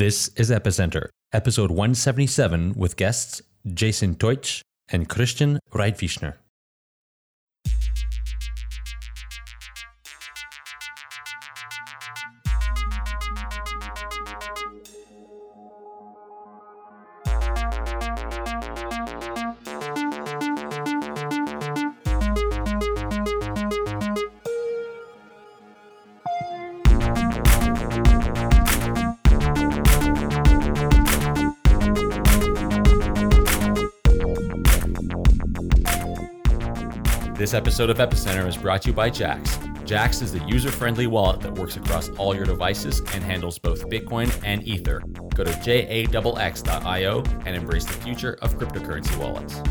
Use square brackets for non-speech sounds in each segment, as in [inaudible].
This is Epicenter, episode 177, with guests Jason Teutsch and Christian Reitwiessner. Episode of Epicenter is brought to you by Jaxx. Jaxx is the user friendly wallet that works across all your devices and handles both Bitcoin and Ether. Go to jaxx.io and embrace the future of cryptocurrency wallets.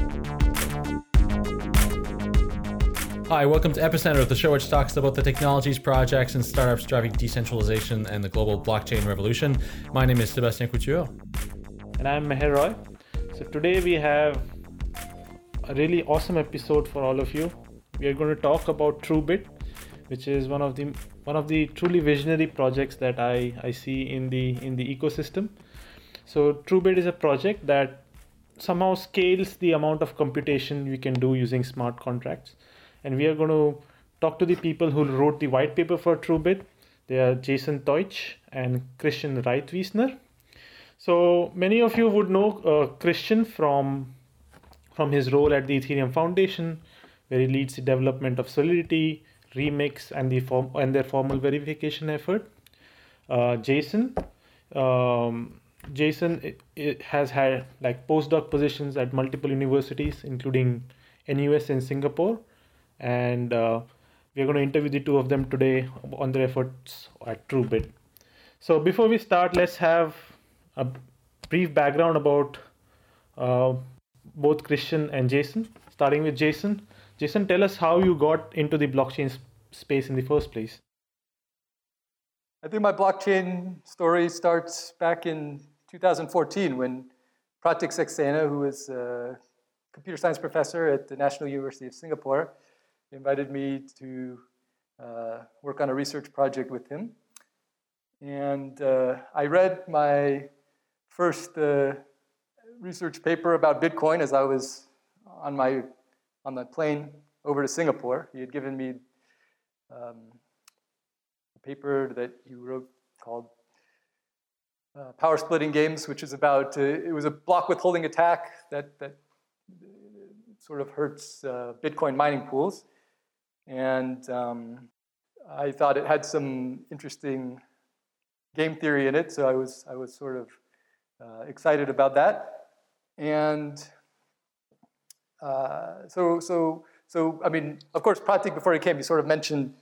Hi, welcome to Epicenter, the show which talks about the technologies, projects, and startups driving decentralization and the global blockchain revolution. My name is Sebastian Couture. And I'm Meher Roy. So today we have a really awesome episode for all of you. We are going to talk about TrueBit, which is one of the one of the truly visionary projects that I, I see in the in the ecosystem. So TrueBit is a project that somehow scales the amount of computation we can do using smart contracts. And we are going to talk to the people who wrote the white paper for TrueBit. They are Jason Teutsch and Christian Reitwiessner. So many of you would know uh, Christian from from his role at the Ethereum Foundation, where he leads the development of Solidity, Remix, and the form and their formal verification effort. Uh, Jason, um, Jason it, it has had like postdoc positions at multiple universities, including NUS in Singapore, and uh, we are going to interview the two of them today on their efforts at TrueBit. So before we start, let's have a brief background about uh, both Christian and Jason. Starting with Jason. Jason, tell us how you got into the blockchain space in the first place. I think my blockchain story starts back in 2014 when Prateek Saxena, who is a computer science professor at the National University of Singapore, invited me to uh, work on a research project with him. And uh, I read my first uh, research paper about Bitcoin as I was on my on the plane over to Singapore. He had given me um, a paper that he wrote called uh, Power Splitting Games, which is about uh, it was a block withholding attack that that sort of hurts uh, Bitcoin mining pools, and um, I thought it had some interesting game theory in it, so I was I was sort of uh, excited about that. And uh, so, so, so, I mean, of course, Prateek, before he came, he sort of mentioned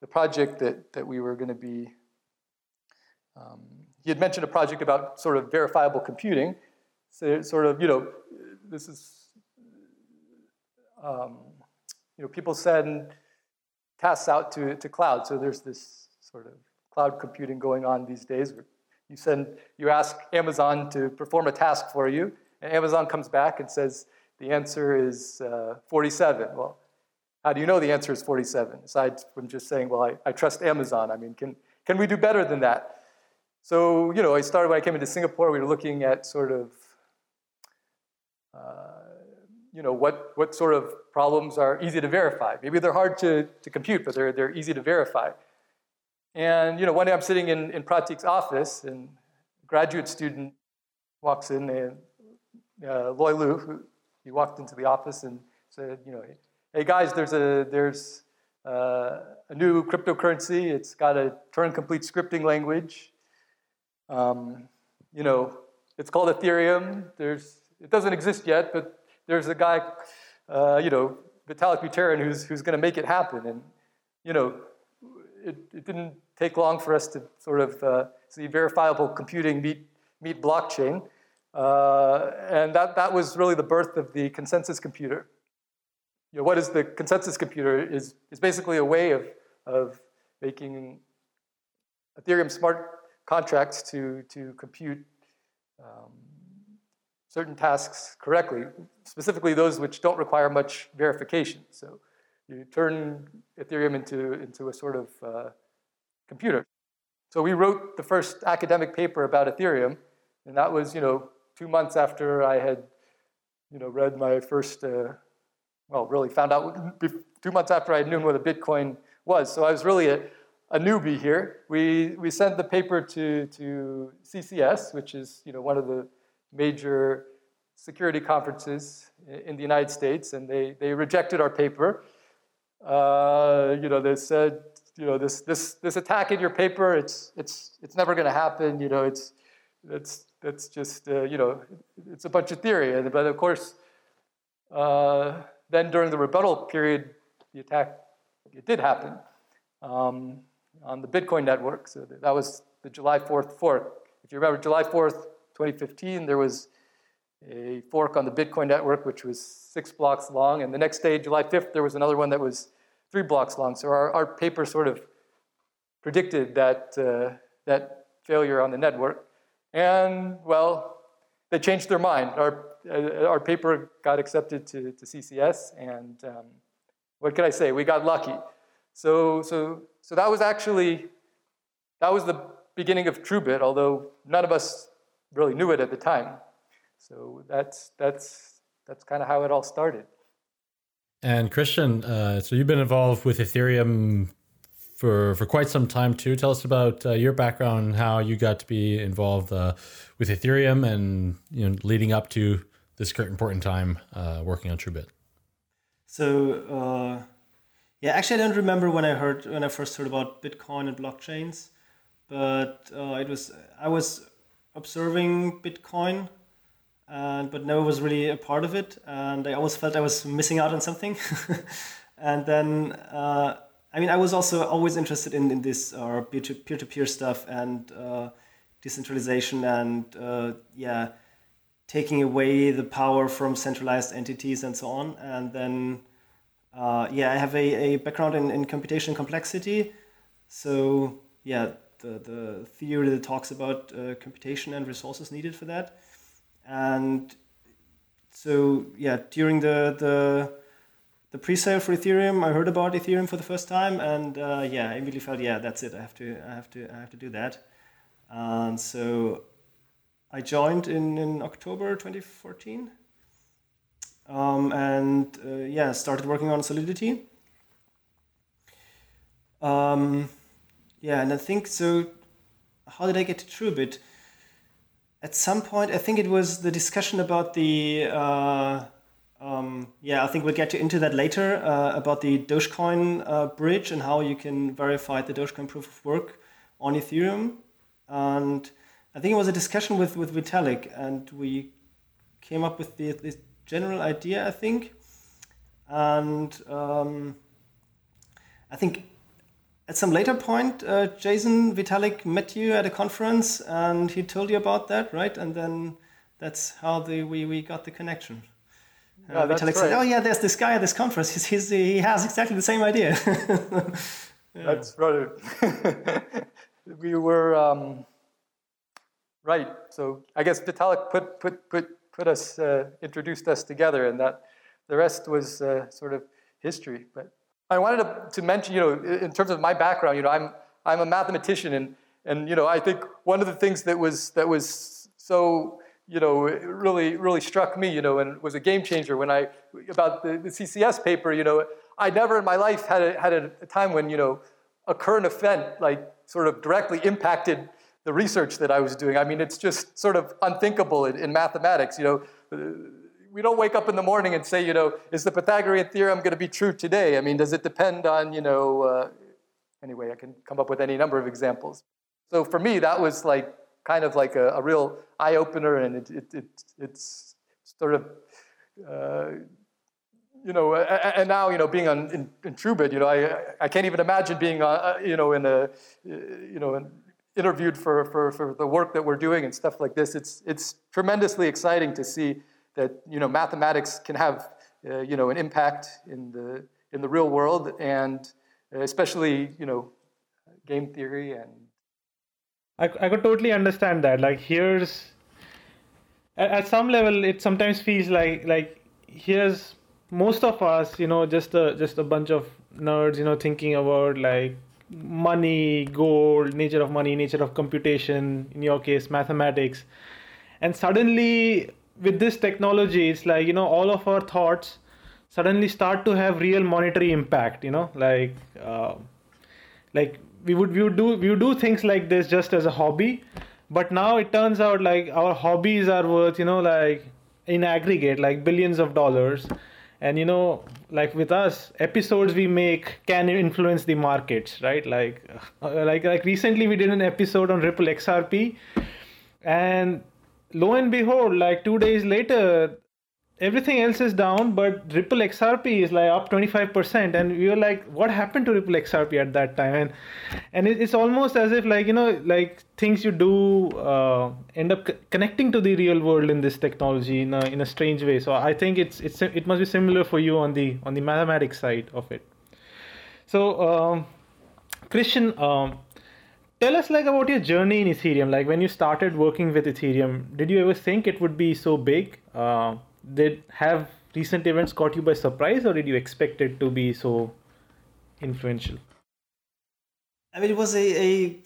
the project that, that we were going to be. Um, he had mentioned a project about sort of verifiable computing. So, sort of, you know, this is, um, you know, people send tasks out to, to cloud. So there's this sort of cloud computing going on these days. Where You send, you ask Amazon to perform a task for you, and Amazon comes back and says, the answer is uh, 47. Well, how do you know the answer is 47? Aside from just saying, well, I, I trust Amazon. I mean, can, can we do better than that? So, you know, I started when I came into Singapore, we were looking at sort of, uh, you know, what, what sort of problems are easy to verify. Maybe they're hard to, to compute, but they're, they're easy to verify. And, you know, one day I'm sitting in, in Prateek's office, and a graduate student walks in and uh, Loi Luu, who, he walked into the office and said, you know, hey guys, there's a there's uh, a new cryptocurrency. It's got a Turing-complete scripting language. Um, you know, it's called Ethereum. There's it doesn't exist yet, but there's a guy, uh, you know, Vitalik Buterin, who's who's going to make it happen. And you know, it, it didn't take long for us to sort of uh, see verifiable computing meet meet blockchain. Uh, and that, that was really the birth of the consensus computer. You know, what is the consensus computer is, is basically a way of, of making Ethereum smart contracts to, to compute um, certain tasks correctly, specifically those which don't require much verification. So you turn Ethereum into, into a sort of uh, computer. So we wrote the first academic paper about Ethereum, and that was, you know, two months after I had, you know, read my first, uh, well, really found out two months after I had known what a Bitcoin was. So I was really a, a newbie here. We, we sent the paper to, to CCS, which is, you know, one of the major security conferences in the United States, and they, they rejected our paper. Uh, you know, they said, you know, this, this, this attack in your paper, it's, it's, it's never going to happen. You know, it's, it's, it's just, uh, you know, it's a bunch of theory. But of course, uh, then during the rebuttal period, the attack, it did happen um, on the Bitcoin network. So that was the July 4th fork. If you remember, July 4th, 2015, there was a fork on the Bitcoin network, which was six blocks long. And the next day, July 5th, there was another one that was three blocks long. So our, our paper sort of predicted that, uh, that failure on the network. And, well, they changed their mind. Our, uh, our paper got accepted to, to CCS, and um, what can I say? We got lucky. So, so, so that was actually, that was the beginning of TrueBit, although none of us really knew it at the time. So that's, that's, that's kind of how it all started. And Christian, uh, so you've been involved with Ethereum for for quite some time too. Tell us about uh, your background how you got to be involved uh, with Ethereum and you know leading up to this current important time uh, working on TrueBit. So uh, yeah, actually, I don't remember when I heard when I first heard about Bitcoin and blockchains, but uh, it was I was observing Bitcoin and but never was really a part of it. And I always felt I was missing out on something. [laughs] and then, uh, I mean, I was also always interested in, in this uh, peer to peer stuff and uh, decentralization and uh, yeah, taking away the power from centralized entities and so on. And then, uh, yeah, I have a, a background in, in computation complexity. So yeah, the, the theory that talks about uh, computation and resources needed for that and so yeah, during the the the pre-sale for Ethereum, I heard about Ethereum for the first time, and uh, yeah, I immediately felt, yeah, that's it. I have to, I have to, I have to do that. And so I joined in in October 2014, um, and uh, yeah, started working on Solidity. Um, yeah, and I think so. How did I get to TrueBit? at some point, I think it was the discussion about the. Uh, um, yeah, I think we'll get you into that later uh, about the Dogecoin uh, bridge and how you can verify the Dogecoin proof of work on Ethereum. And I think it was a discussion with, with Vitalik, and we came up with the, this general idea, I think. And um, I think at some later point, uh, Jason Vitalik met you at a conference and he told you about that, right? And then that's how the, we, we got the connection. Uh, yeah, Vitalik said, "Oh yeah, there's this guy at this conference. He's, he's he has exactly the same idea." [laughs] yeah. That's right. [laughs] we were um, right. So I guess Vitalik put put put put us uh, introduced us together, and that the rest was uh, sort of history. But I wanted to, to mention, you know, in terms of my background, you know, I'm, I'm a mathematician, and, and, you know, I think one of the things that was, that was so, you know, really, really struck me, you know, and was a game changer when I, about the, the CCS paper, you know, I never in my life had a, had a, time when, you know, a current event, like, sort of directly impacted the research that I was doing. I mean, it's just sort of unthinkable in, in mathematics, you know we don't wake up in the morning and say, you know, is the Pythagorean theorem going to be true today? I mean, does it depend on, you know, uh, anyway, I can come up with any number of examples. So for me, that was like kind of like a, a real eye opener, and it, it, it, it's sort of, uh, you know, and now, you know, being on in, in TrueBit, you know, I, I can't even imagine being, uh, uh you know, in a, you know, interviewed for, for, for the work that we're doing and stuff like this. It's, it's tremendously exciting to see that you know mathematics can have uh, you know an impact in the in the real world, and especially you know game theory and. I I could totally understand that. Like here's at some level, it sometimes feels like like here's most of us, you know, just a just a bunch of nerds, you know, thinking about like money, gold, nature of money, nature of computation, in your case, mathematics. And suddenly, with this technology, it's like, you know, all of our thoughts suddenly start to have real monetary impact, you know, like, uh, like we would, we would do, we would do things like this just as a hobby. But now it turns out like our hobbies are worth, you know, like in aggregate, like billions of dollars and you know like with us episodes we make can influence the markets right like [laughs] like like recently we did an episode on ripple xrp and lo and behold like 2 days later everything else is down, but Ripple XRP is like up 25%. And we were like, what happened to Ripple XRP at that time? And and it's almost as if like, you know, like things you do uh, end up connecting to the real world in this technology in a, in a strange way. So I think it's, it's, it must be similar for you on the, on the mathematics side of it. So, um, Christian, um, tell us like about your journey in Ethereum. Like when you started working with Ethereum, did you ever think it would be so big? Uh, did have recent events caught you by surprise or did you expect it to be so influential? I mean it was a, a,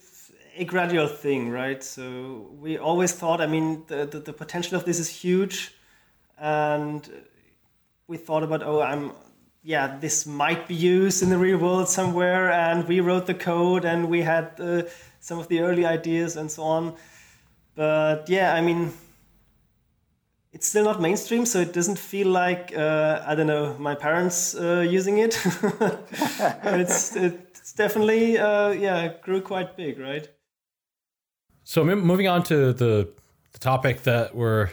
a gradual thing right? So we always thought i mean the, the, the, potential of this is huge and we thought about oh i'm yeah this might be used in the real world somewhere and we wrote the code and we had uh, some of the early ideas and so on. But yeah i mean it's still not mainstream, so it doesn't feel like uh, I don't know my parents uh, using it. [laughs] it's it's definitely uh, yeah grew quite big, right? So moving on to the the topic that we're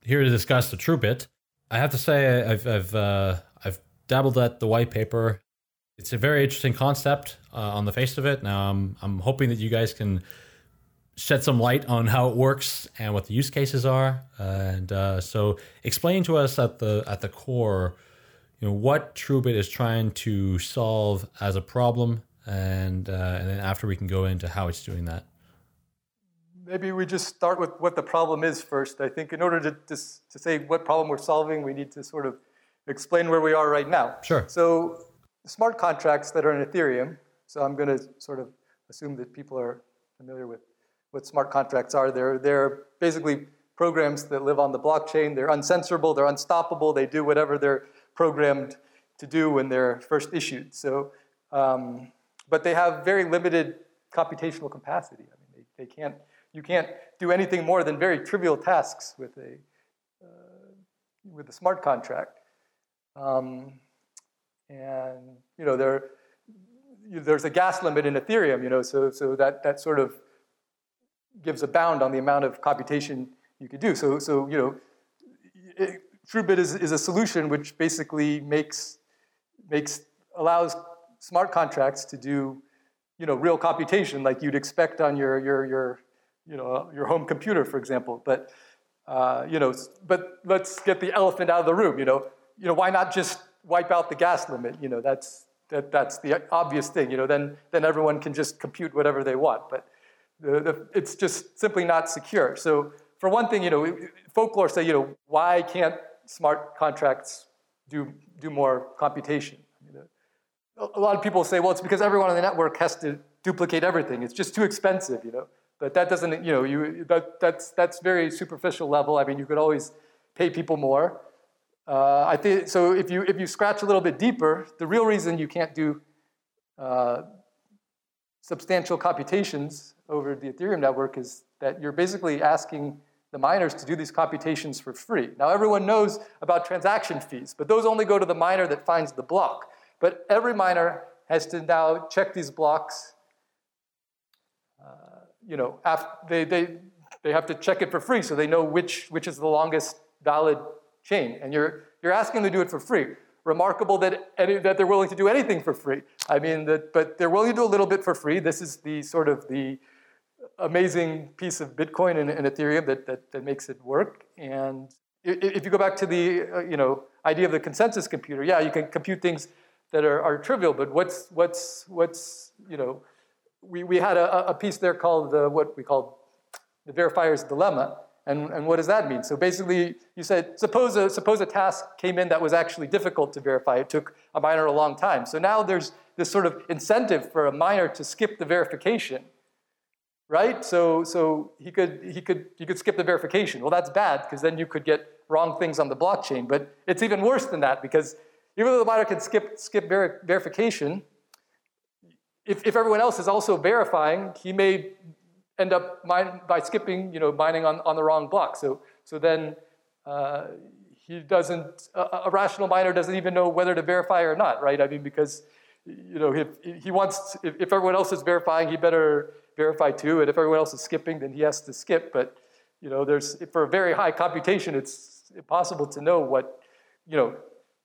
here to discuss, the TrueBit. I have to say I've I've uh, I've dabbled at the white paper. It's a very interesting concept uh, on the face of it. Now I'm I'm hoping that you guys can shed some light on how it works and what the use cases are. And uh, so, explain to us at the at the core, you know, what TrueBit is trying to solve as a problem, and uh, and then after we can go into how it's doing that. Maybe we just start with what the problem is first. I think in order to, to, to say what problem we're solving, we need to sort of explain where we are right now. Sure. So smart contracts that are in Ethereum, so I'm going to sort of assume that people are familiar with what smart contracts are. They're, they're basically programs that live on the blockchain. They're uncensorable, they're unstoppable, they do whatever they're programmed to do when they're first issued. So, um, but they have very limited computational capacity. I mean, they, they can't, you can't do anything more than very trivial tasks with a, uh, with a smart contract. Um, and, you know, there, there's a gas limit in Ethereum, you know, so, so that, that sort of gives a bound on the amount of computation you could do. So, so you know, it, TrueBit is, is a solution which basically makes, makes, allows smart contracts to do, you know, real computation like you'd expect on your, your, your, you know, your home computer, for example. But, uh, you know, but let's get the elephant out of the room, you know. You know, why not just wipe out the gas limit? You know, that's, that, that's the obvious thing, you know, then, then everyone can just compute whatever they want. But the, the, it's just simply not secure. So for one thing, you know, folklore say, you know, why can't smart contracts do, do more computation? Know, a lot of people say, well, it's because everyone on the network has to duplicate everything. It's just too expensive, you know. But that doesn't, you know, you, that, that's, that's very superficial level. I mean, you could always pay people more. Uh, I think, so if you, if you scratch a little bit deeper, the real reason you can't do uh, substantial computations over the Ethereum network is that you're basically asking the miners to do these computations for free. Now, everyone knows about transaction fees, but those only go to the miner that finds the block. But every miner has to now check these blocks. Uh, you know, they, they, they have to check it for free so they know which, which is the longest valid chain. And you're, you're asking them to do it for free remarkable that, any, that they're willing to do anything for free. I mean, that, but they're willing to do a little bit for free. This is the sort of the amazing piece of Bitcoin and, and Ethereum that, that, that, makes it work. And if you go back to the uh, you know, idea of the consensus computer, yeah, you can compute things that are, are trivial, but what's, what's, what's you know, we, we had a, a piece there called the, what we called the verifier's dilemma, and, and what does that mean? So basically, you said, suppose a, suppose a task came in that was actually difficult to verify. It took a miner a long time. So now there's this sort of incentive for a miner to skip the verification, right? So, so he could he could he could skip the verification. Well, that's bad because then you could get wrong things on the blockchain. But it's even worse than that because even though the miner can skip skip ver- verification, if, if everyone else is also verifying, he may end up mine, by skipping, you know, mining on, on the wrong block. So, so then uh, he doesn't, a, a, rational miner doesn't even know whether to verify or not, right? I mean, because, you know, if he wants, if, if everyone else is verifying, he better verify too. And if everyone else is skipping, then he has to skip. But, you know, there's, for a very high computation, it's impossible to know what, you know,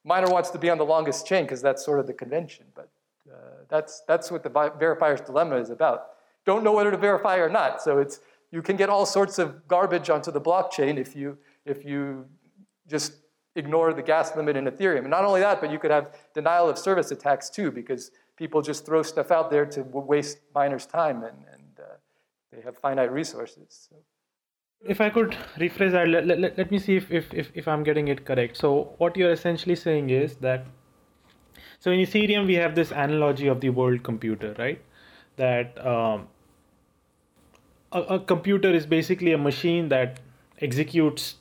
miner wants to be on the longest chain because that's sort of the convention. But uh, that's, that's what the verifier's dilemma is about. Don't know whether to verify or not. So it's, you can get all sorts of garbage onto the blockchain if you, if you just ignore the gas limit in Ethereum. And not only that, but you could have denial of service attacks too, because people just throw stuff out there to waste miners' time and, they have finite resources. So. If I could rephrase that, let, let, let me see if, if, if, if I'm getting it correct. So, what you're essentially saying is that so in Ethereum, we have this analogy of the world computer, right? That um, a, a computer is basically a machine that executes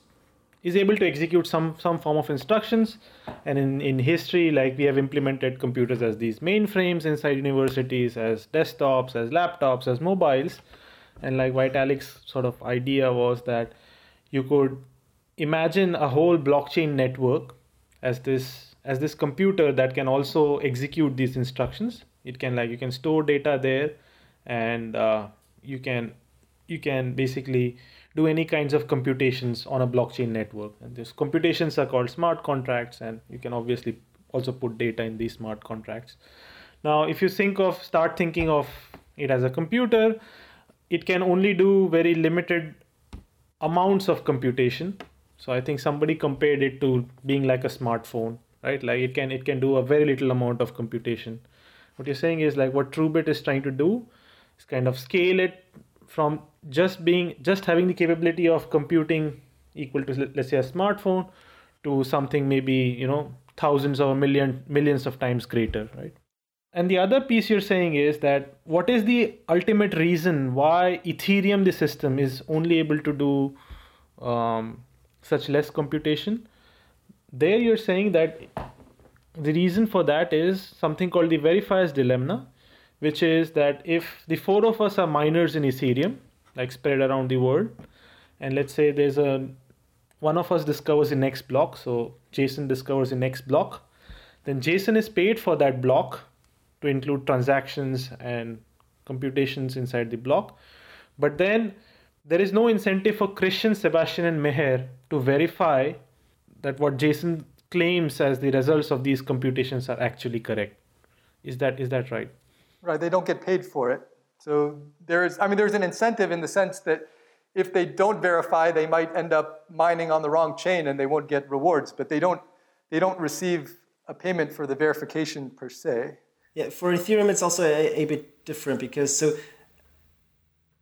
is able to execute some some form of instructions and in in history like we have implemented computers as these mainframes inside universities as desktops as laptops as mobiles and like vitalik's sort of idea was that you could imagine a whole blockchain network as this as this computer that can also execute these instructions. It can like you can store data there and uh, you can you can basically do any kinds of computations on a blockchain network. And these computations are called smart contracts and you can obviously also put data in these smart contracts. Now if you think of start thinking of it as a computer it can only do very limited amounts of computation. So i think somebody compared it to being like a smartphone right? Like it can it can do a very little amount of computation. What you're saying is like what truebit is trying to do is kind of scale it from just being just having the capability of computing equal to let's say a smartphone to something maybe you know thousands or a million millions of times greater right and the other piece you're saying is that what is the ultimate reason why ethereum the system is only able to do um, such less computation? There you're saying that the reason for that is something called the verifier's dilemma which is that if the four of us are miners in Ethereum, like spread around the world, and let's say there's a one of us discovers the next block, so Jason discovers the next block, then Jason is paid for that block to include transactions and computations inside the block. But then there is no incentive for Christian, Sebastian, and Meher to verify that what Jason claims as the results of these computations are actually correct. Is that is that right? right? They don't get paid for it. So there's, I mean, there's an incentive in the sense that if they don't verify, they might end up mining on the wrong chain and they won't get rewards, but they don't, they don't receive a payment for the verification per se. Yeah, for Ethereum, it's also a, a bit different because so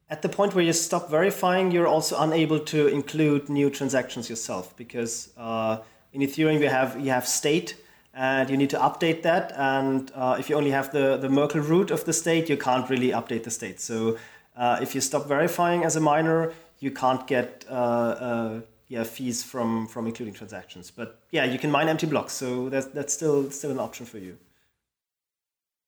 at the point where you stop verifying, you're also unable to include new transactions yourself because uh, in Ethereum you have you have state and you need to update that. And uh, if you only have the, the Merkle root of the state, you can't really update the state. So uh, if you stop verifying as a miner, you can't get uh, uh, yeah, fees from, from including transactions. But yeah, you can mine empty blocks. So that's, that's still, still an option for you.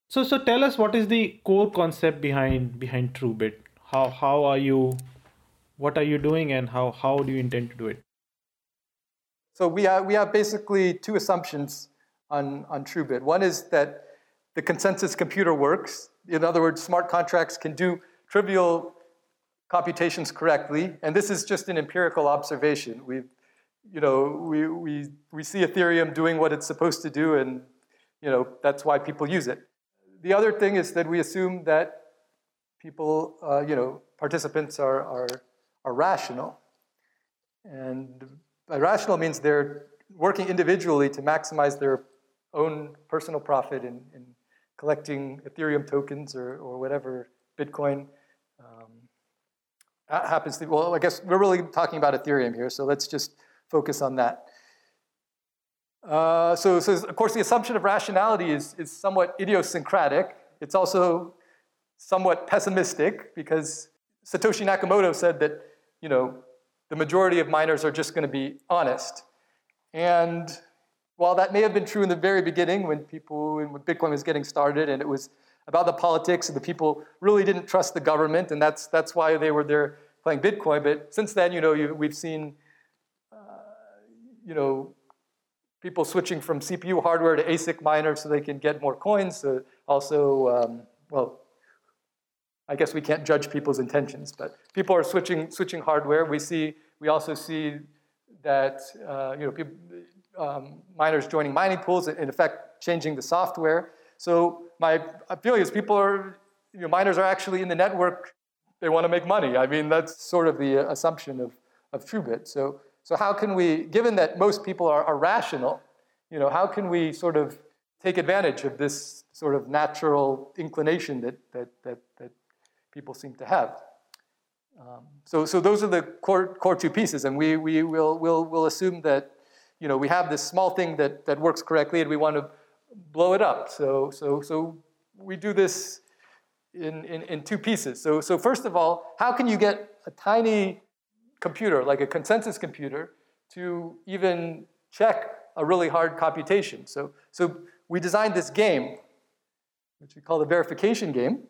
So, so tell us what is the core concept behind behind TrueBit? How how are you? What are you doing, and how how do you intend to do it? So we have we have basically two assumptions on, on TrueBit. One is that the consensus computer works. In other words, smart contracts can do trivial computations correctly. And this is just an empirical observation. We, you know, we, we, we see Ethereum doing what it's supposed to do, and you know, that's why people use it. The other thing is that we assume that people, uh, you know, participants are, are, are rational. And by rational means they're working individually to maximize their own personal profit in, in collecting Ethereum tokens or, or whatever Bitcoin um, happens to. Well, I guess we're really talking about Ethereum here, so let's just focus on that. Uh, so, so, of course, the assumption of rationality is, is somewhat idiosyncratic. It's also somewhat pessimistic because Satoshi Nakamoto said that, you know, the majority of miners are just going to be honest. And while that may have been true in the very beginning when people, when Bitcoin was getting started and it was about the politics and the people really didn't trust the government and that's, that's why they were there playing Bitcoin. But since then, you know, you, we've seen, uh, you know, people switching from CPU hardware to ASIC miners so they can get more coins. Uh, also, um, well, I guess we can't judge people's intentions, but people are switching switching hardware. We see we also see that uh, you know people, um, miners joining mining pools, in effect changing the software. So my feeling is people are you know miners are actually in the network. They want to make money. I mean that's sort of the assumption of of TrueBit. So so how can we, given that most people are, are rational, you know, how can we sort of take advantage of this sort of natural inclination that that that, that people seem to have. Um, so, so those are the core, core two pieces, and we, we will will will assume that you know we have this small thing that, that works correctly, and we want to blow it up. So, so, so we do this in, in, in two pieces. So, so first of all, how can you get a tiny computer, like a consensus computer, to even check a really hard computation? So, so we designed this game, which we call the verification game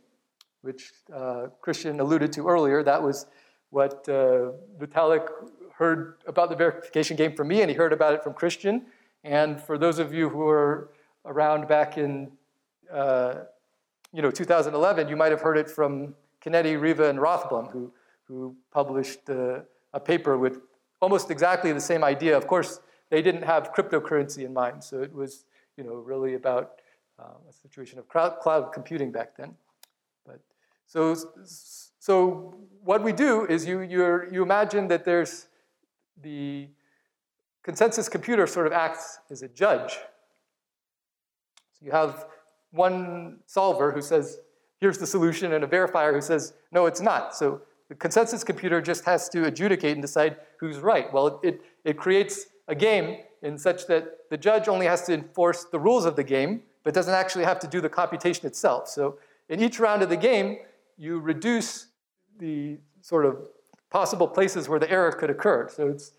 which uh, Christian alluded to earlier. That was what uh, Vitalik heard about the verification game from me, and he heard about it from Christian. And for those of you who were around back in uh, you know 2011, you might have heard it from Canetti, Riva, and Rothblum, who who published uh, a paper with almost exactly the same idea. Of course, they didn't have cryptocurrency in mind, so it was you know really about uh, a situation of cloud computing back then. But so, so what we do is you, you you imagine that there's the consensus computer sort of acts as a judge. So you have one solver who says, here's the solution, and a verifier who says, no, it's not. So the consensus computer just has to adjudicate and decide who's right. Well, it, it creates a game in such that the judge only has to enforce the rules of the game, but doesn't actually have to do the computation itself. So in each round of the game, you reduce the sort of possible places where the error could occur. So it's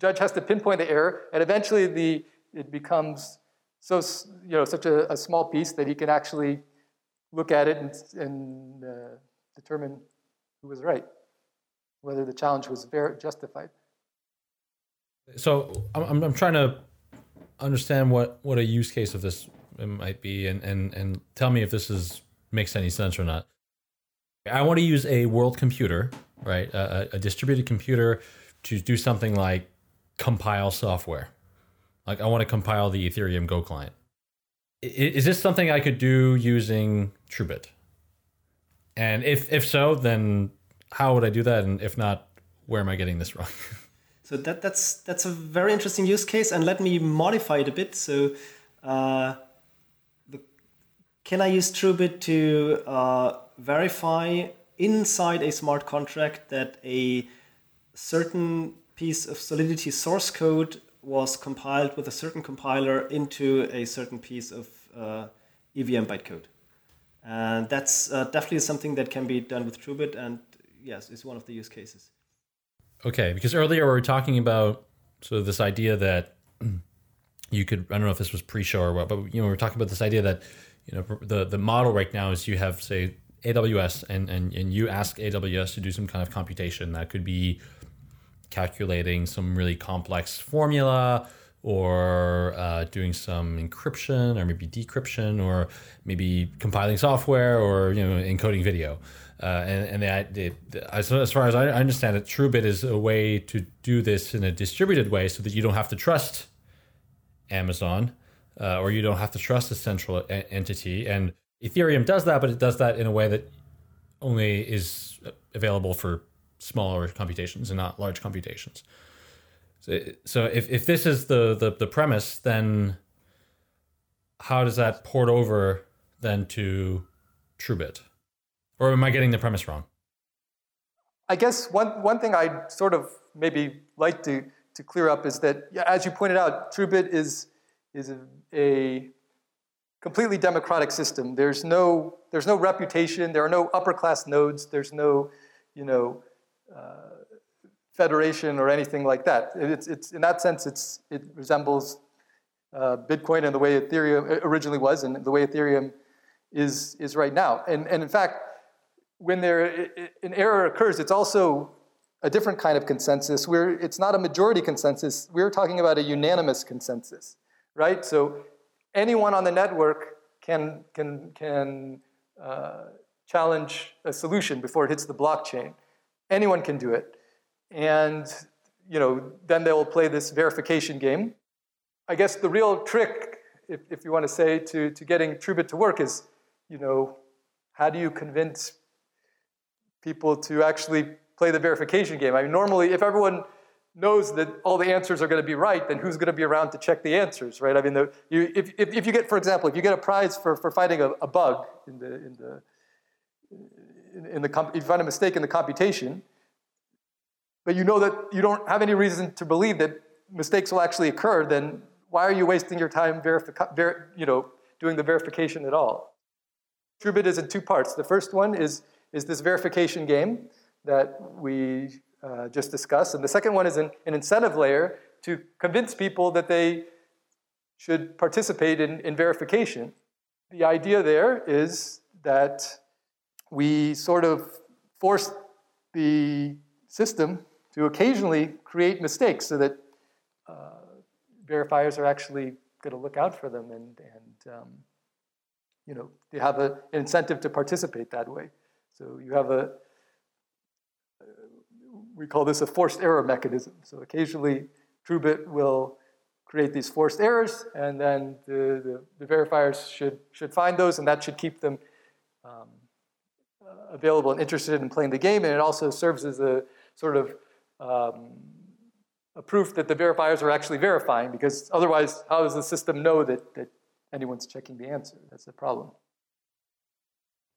judge has to pinpoint the error, and eventually the it becomes so you know such a, a small piece that he can actually look at it and, and uh, determine who was right, whether the challenge was very justified. So I'm, I'm trying to understand what, what a use case of this might be, and, and, and tell me if this is makes any sense or not. I want to use a world computer, right? A, a, distributed computer to do something like compile software. Like I want to compile the Ethereum Go client. Is this something I could do using TrueBit? And if if so, then how would I do that? And if not, where am I getting this wrong? [laughs] so that that's that's a very interesting use case, and let me modify it a bit. So, uh, the, can I use TrueBit to uh, verify inside a smart contract that a certain piece of Solidity source code was compiled with a certain compiler into a certain piece of uh, EVM bytecode. And that's uh, definitely something that can be done with TrueBit, and yes, it's one of the use cases. Okay, because earlier we were talking about sort of this idea that you could, I don't know if this was pre-show or what, but you know, we were talking about this idea that you know the the model right now is you have say AWS and, and, and you ask AWS to do some kind of computation that could be calculating some really complex formula or uh, doing some encryption or maybe decryption or maybe compiling software or you know encoding video uh, and, and they, they, as, as far as I understand it, TrueBit is a way to do this in a distributed way so that you don't have to trust Amazon uh, or you don't have to trust a central entity. And Ethereum does that, but it does that in a way that only is available for smaller computations and not large computations. So, if, if this is the, the, the premise, then how does that port over then to TrueBit? Or am I getting the premise wrong? I guess one, one thing I'd sort of maybe like to, to clear up is that, as you pointed out, TrueBit is, is a, a completely democratic system. There's no, there's no reputation. There are no upper class nodes. There's no, you know, uh, federation or anything like that. It's, it's, in that sense, it's, it resembles uh, Bitcoin and the way Ethereum originally was and the way Ethereum is, is right now. And, and in fact, when there an error occurs, it's also a different kind of consensus where it's not a majority consensus. We're talking about a unanimous consensus, right? So anyone on the network can, can, can uh, challenge a solution before it hits the blockchain. Anyone can do it. And you know, then they'll play this verification game. I guess the real trick, if, if you want to say, to, to getting TrueBit to work is, you know, how do you convince people to actually play the verification game? I mean, normally, if everyone knows that all the answers are going to be right, then who's going to be around to check the answers, right? I mean, the, you, if, if, if, you get, for example, if you get a prize for, for finding a, a bug in the, in the, in, in the, if you find a mistake in the computation, but you know that you don't have any reason to believe that mistakes will actually occur, then why are you wasting your time verifi- ver- you know, doing the verification at all? TrueBit is in two parts. The first one is, is this verification game that we uh, just discussed. And the second one is an, an, incentive layer to convince people that they should participate in, in verification. The idea there is that we sort of force the system to occasionally create mistakes so that uh, verifiers are actually going to look out for them and, and um, you know, they have a, an incentive to participate that way. So you have a, uh, we call this a forced error mechanism. So occasionally TrueBit will create these forced errors, and then the, the, the verifiers should, should find those, and that should keep them um, available and interested in playing the game, and it also serves as a sort of um, a proof that the verifiers are actually verifying, because otherwise, how does the system know that, that anyone's checking the answer? That's the problem.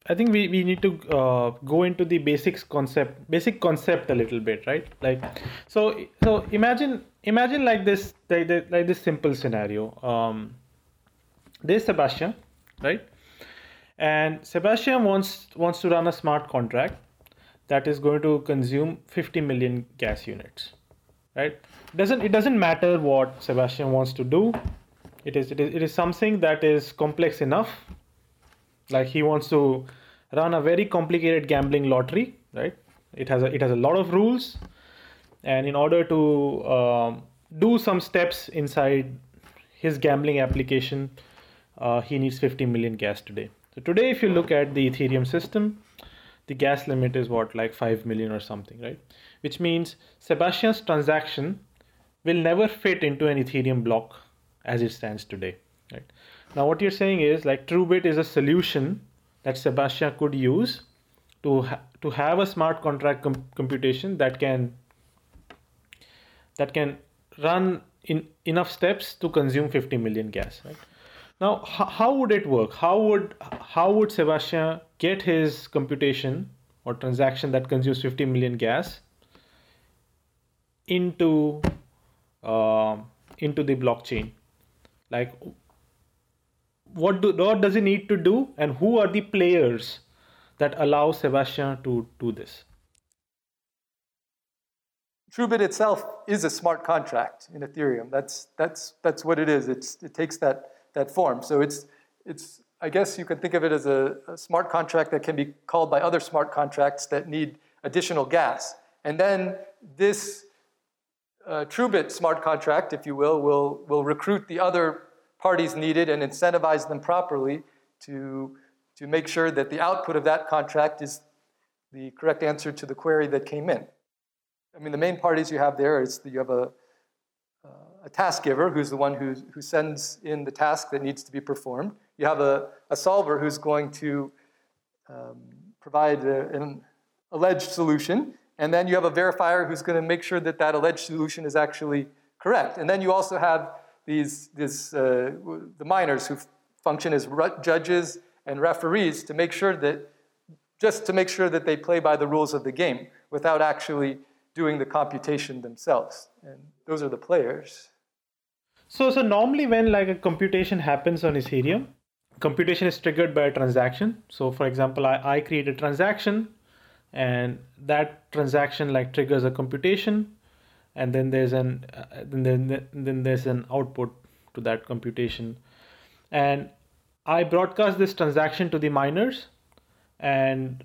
I think we, we need to uh, go into the basics concept, basic concept a little bit, right? Like, so so imagine imagine like this like, like this simple scenario. Um, there's Sebastian, right? And Sebastian wants wants to run a smart contract that is going to consume 50 million gas units right? Doesn't it doesn't matter what sebastian wants to do. It is, it is it is something that is complex enough. Like he wants to run a very complicated gambling lottery right? It has a, it has a lot of rules. And in order to um, do some steps inside his gambling application uh, he needs 50 million gas today. So today if you look at the ethereum system the gas limit is what like 5 million or something right? Which means sebastian's transaction will never fit into an ethereum block as it stands today right? Now what you're saying is like truebit is a solution that sebastian could use to ha- to have a smart contract com- computation that can that can run in enough steps to consume 50 million gas right now, how would it work? How would how would Sebastian get his computation or transaction that consumes 50 million gas into uh, into the blockchain? Like, what do what does he need to do, and who are the players that allow Sebastian to do this? TrueBit itself is a smart contract in Ethereum. That's that's that's what it is. It's it takes that that form. So it's, it's I guess you can think of it as a, a smart contract that can be called by other smart contracts that need additional gas. And then this uh, TrueBit smart contract, if you will, will, will recruit the other parties needed and incentivize them properly to, to make sure that the output of that contract is the correct answer to the query that came in. I mean, the main parties you have there is that you have a, a task giver, who's the one who, who sends in the task that needs to be performed. You have a, a solver who's going to um, provide a, an alleged solution. And then you have a verifier who's going to make sure that that alleged solution is actually correct. And then you also have these, these uh, the miners who function as judges and referees to make sure that, just to make sure that they play by the rules of the game without actually doing the computation themselves. And those are the players. So, so normally when like a computation happens on Ethereum, computation is triggered by a transaction. So, for example, I, I create a transaction, and that transaction like triggers a computation, and then there's an uh, then, then then there's an output to that computation, and I broadcast this transaction to the miners, and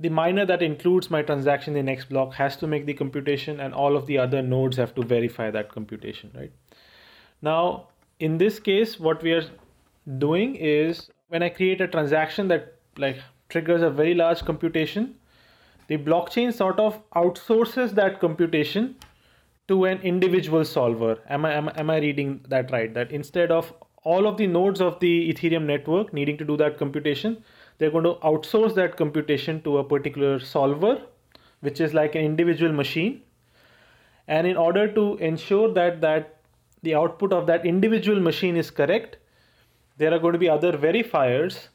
the miner that includes my transaction in the next block has to make the computation, and all of the other nodes have to verify that computation, right? Now, in this case, what we are doing is when I create a transaction that like triggers a very large computation, the blockchain sort of outsources that computation to an individual solver. Am I, am, am I reading that right? That instead of all of the nodes of the Ethereum network needing to do that computation, they're going to outsource that computation to a particular solver, which is like an individual machine. And in order to ensure that that the output of that individual machine is correct, there are going to be other verifiers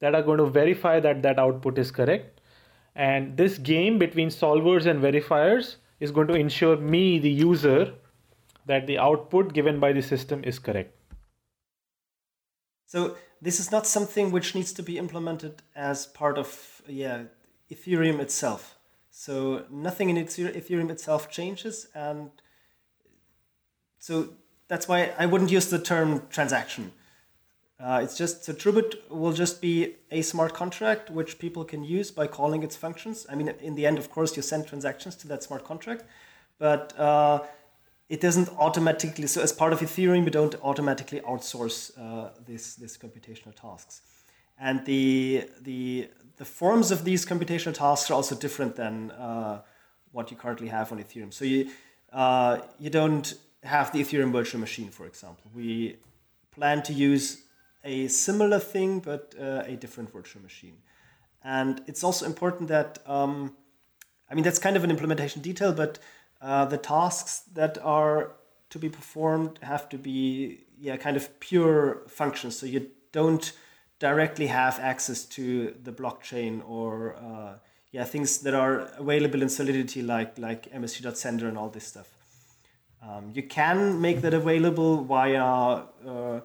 that are going to verify that that output is correct. And this game between solvers and verifiers is going to ensure me, the user, that the output given by the system is correct. So this is not something which needs to be implemented as part of yeah Ethereum itself. So nothing in Ethereum itself changes, and so that's why I wouldn't use the term transaction. Uh, it's just so TrueBit will just be a smart contract which people can use by calling its functions. I mean, in the end, of course, you send transactions to that smart contract, but uh, it doesn't automatically. So as part of Ethereum, we don't automatically outsource uh, this this computational tasks, and the the the forms of these computational tasks are also different than uh, what you currently have on Ethereum. So you uh, you don't have the Ethereum virtual machine, for example. We plan to use a similar thing, but uh, a different virtual machine. And it's also important that, um, I mean, that's kind of an implementation detail, but uh, the tasks that are to be performed have to be, yeah, kind of pure functions. So you don't directly have access to the blockchain or, uh, yeah, things that are available in Solidity like, like msg.sender and all this stuff. Um, you can make that available via uh,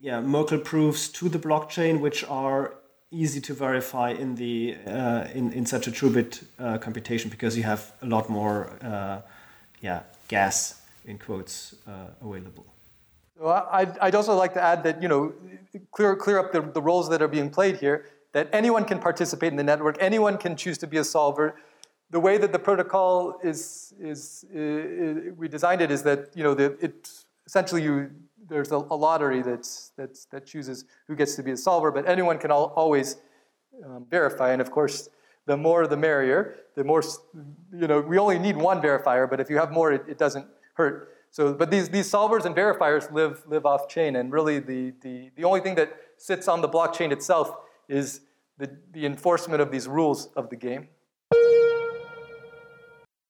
yeah, Merkle proofs to the blockchain, which are easy to verify in the uh, in, in such a TrueBit uh, computation because you have a lot more uh, yeah gas in quotes uh, available. Well, I'd, I'd also like to add that you know clear clear up the, the roles that are being played here. That anyone can participate in the network. Anyone can choose to be a solver. The way that the protocol is is, is we designed it is that you know that it essentially you there's a, a, lottery that's, that's, that chooses who gets to be a solver, but anyone can al- always um, verify. And of course, the more the merrier. The more, you know, we only need one verifier, but if you have more, it, it doesn't hurt. So, but these, these solvers and verifiers live, live off chain, and really the, the, the only thing that sits on the blockchain itself is the, the enforcement of these rules of the game.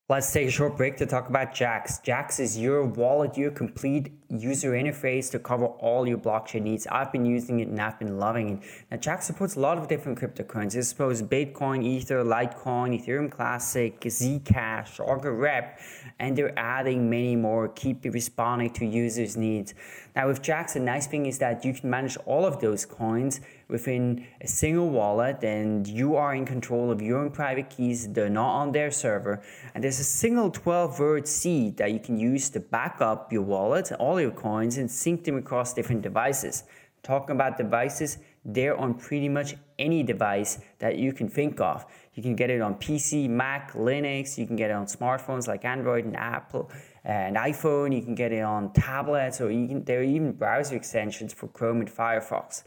Let's take a short break to talk about Jaxx. Jaxx is your wallet, your complete user interface to cover all your blockchain needs. I've been using it and I've been loving it. Now, Jaxx supports a lot of different cryptocurrencies. I suppose Bitcoin, Ether, Litecoin, Ethereum Classic, Zcash, Augur Rep, and they're adding many more. Keep responding to users' needs. Now, with Jaxx, the nice thing is that you can manage all of those coins within a single wallet and you are in control of your own private keys. They're not on their server. And there's a single 12 word seed that you can use to back up your wallet, all your coins, and sync them across different devices. Talking about devices, they're on pretty much any device that you can think of. You can get it on PC, Mac, Linux, you can get it on smartphones like Android and Apple and iPhone, you can get it on tablets, or can, there are even browser extensions for Chrome and Firefox.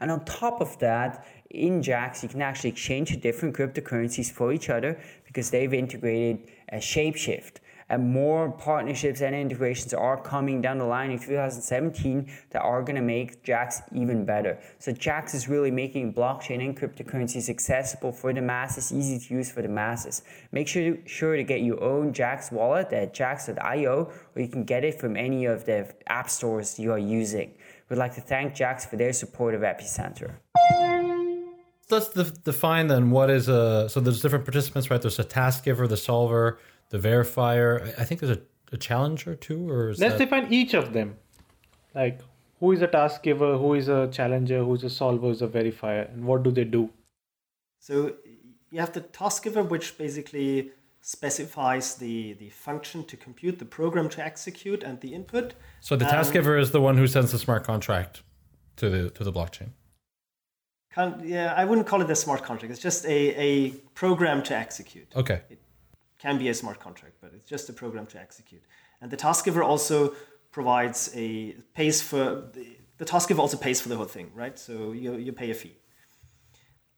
And on top of that, in Jaxx, you can actually exchange different cryptocurrencies for each other because they've integrated a Shapeshift. And more partnerships and integrations are coming down the line in 2017 that are going to make Jaxx even better. So Jaxx is really making blockchain and cryptocurrencies accessible for the masses, easy to use for the masses. Make sure, sure to get your own Jaxx wallet at jaxx.io, or you can get it from any of the app stores you are using. We'd like to thank Jaxx for their support of Epicenter. Let's define then what is a. So there's different participants, right? There's a task giver, the solver, the verifier. I think there's a a challenger too, or is Let's that... define each of them. Like who is a task giver, who is a challenger, who is a solver, who is a verifier, and what do they do? So you have the task giver, which basically specifies the, the function to compute, the program to execute, and the input. so the task um, giver is the one who sends the smart contract to the to the blockchain. Yeah, I wouldn't call it a smart contract. It's just a, a program to execute. Okay. It can be a smart contract, but it's just a program to execute. And the task giver also provides a pays for the, the task giver also pays for the whole thing, right? So you, you pay a fee.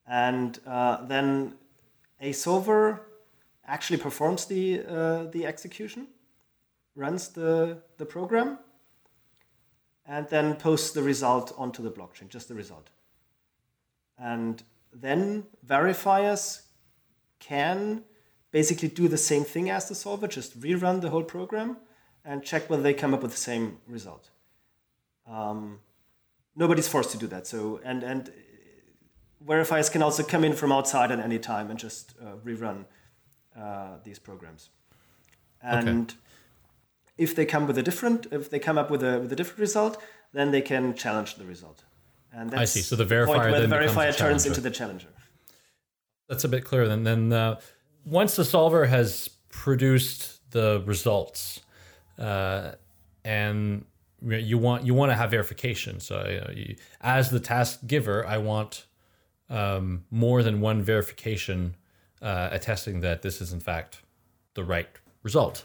And uh, then a solver actually performs the, uh, the execution, runs the, the program, and then posts the result onto the blockchain, just the result. And then verifiers can basically do the same thing as the solver, just rerun the whole program and check whether they come up with the same result. Um, nobody's forced to do that. So and and uh, verifiers can also come in from outside at any time and just uh, rerun uh, these programs. And if they come with a different, if they come up with a with a different result, then they can challenge the result. And that's I see. So the point verifier where the then the verifier turns into the challenger. That's a bit clearer. Then, then uh, once the solver has produced the results, uh, and you want you want to have verification. So, you know, you, as the task giver, I want um, more than one verification uh, attesting that this is in fact the right result.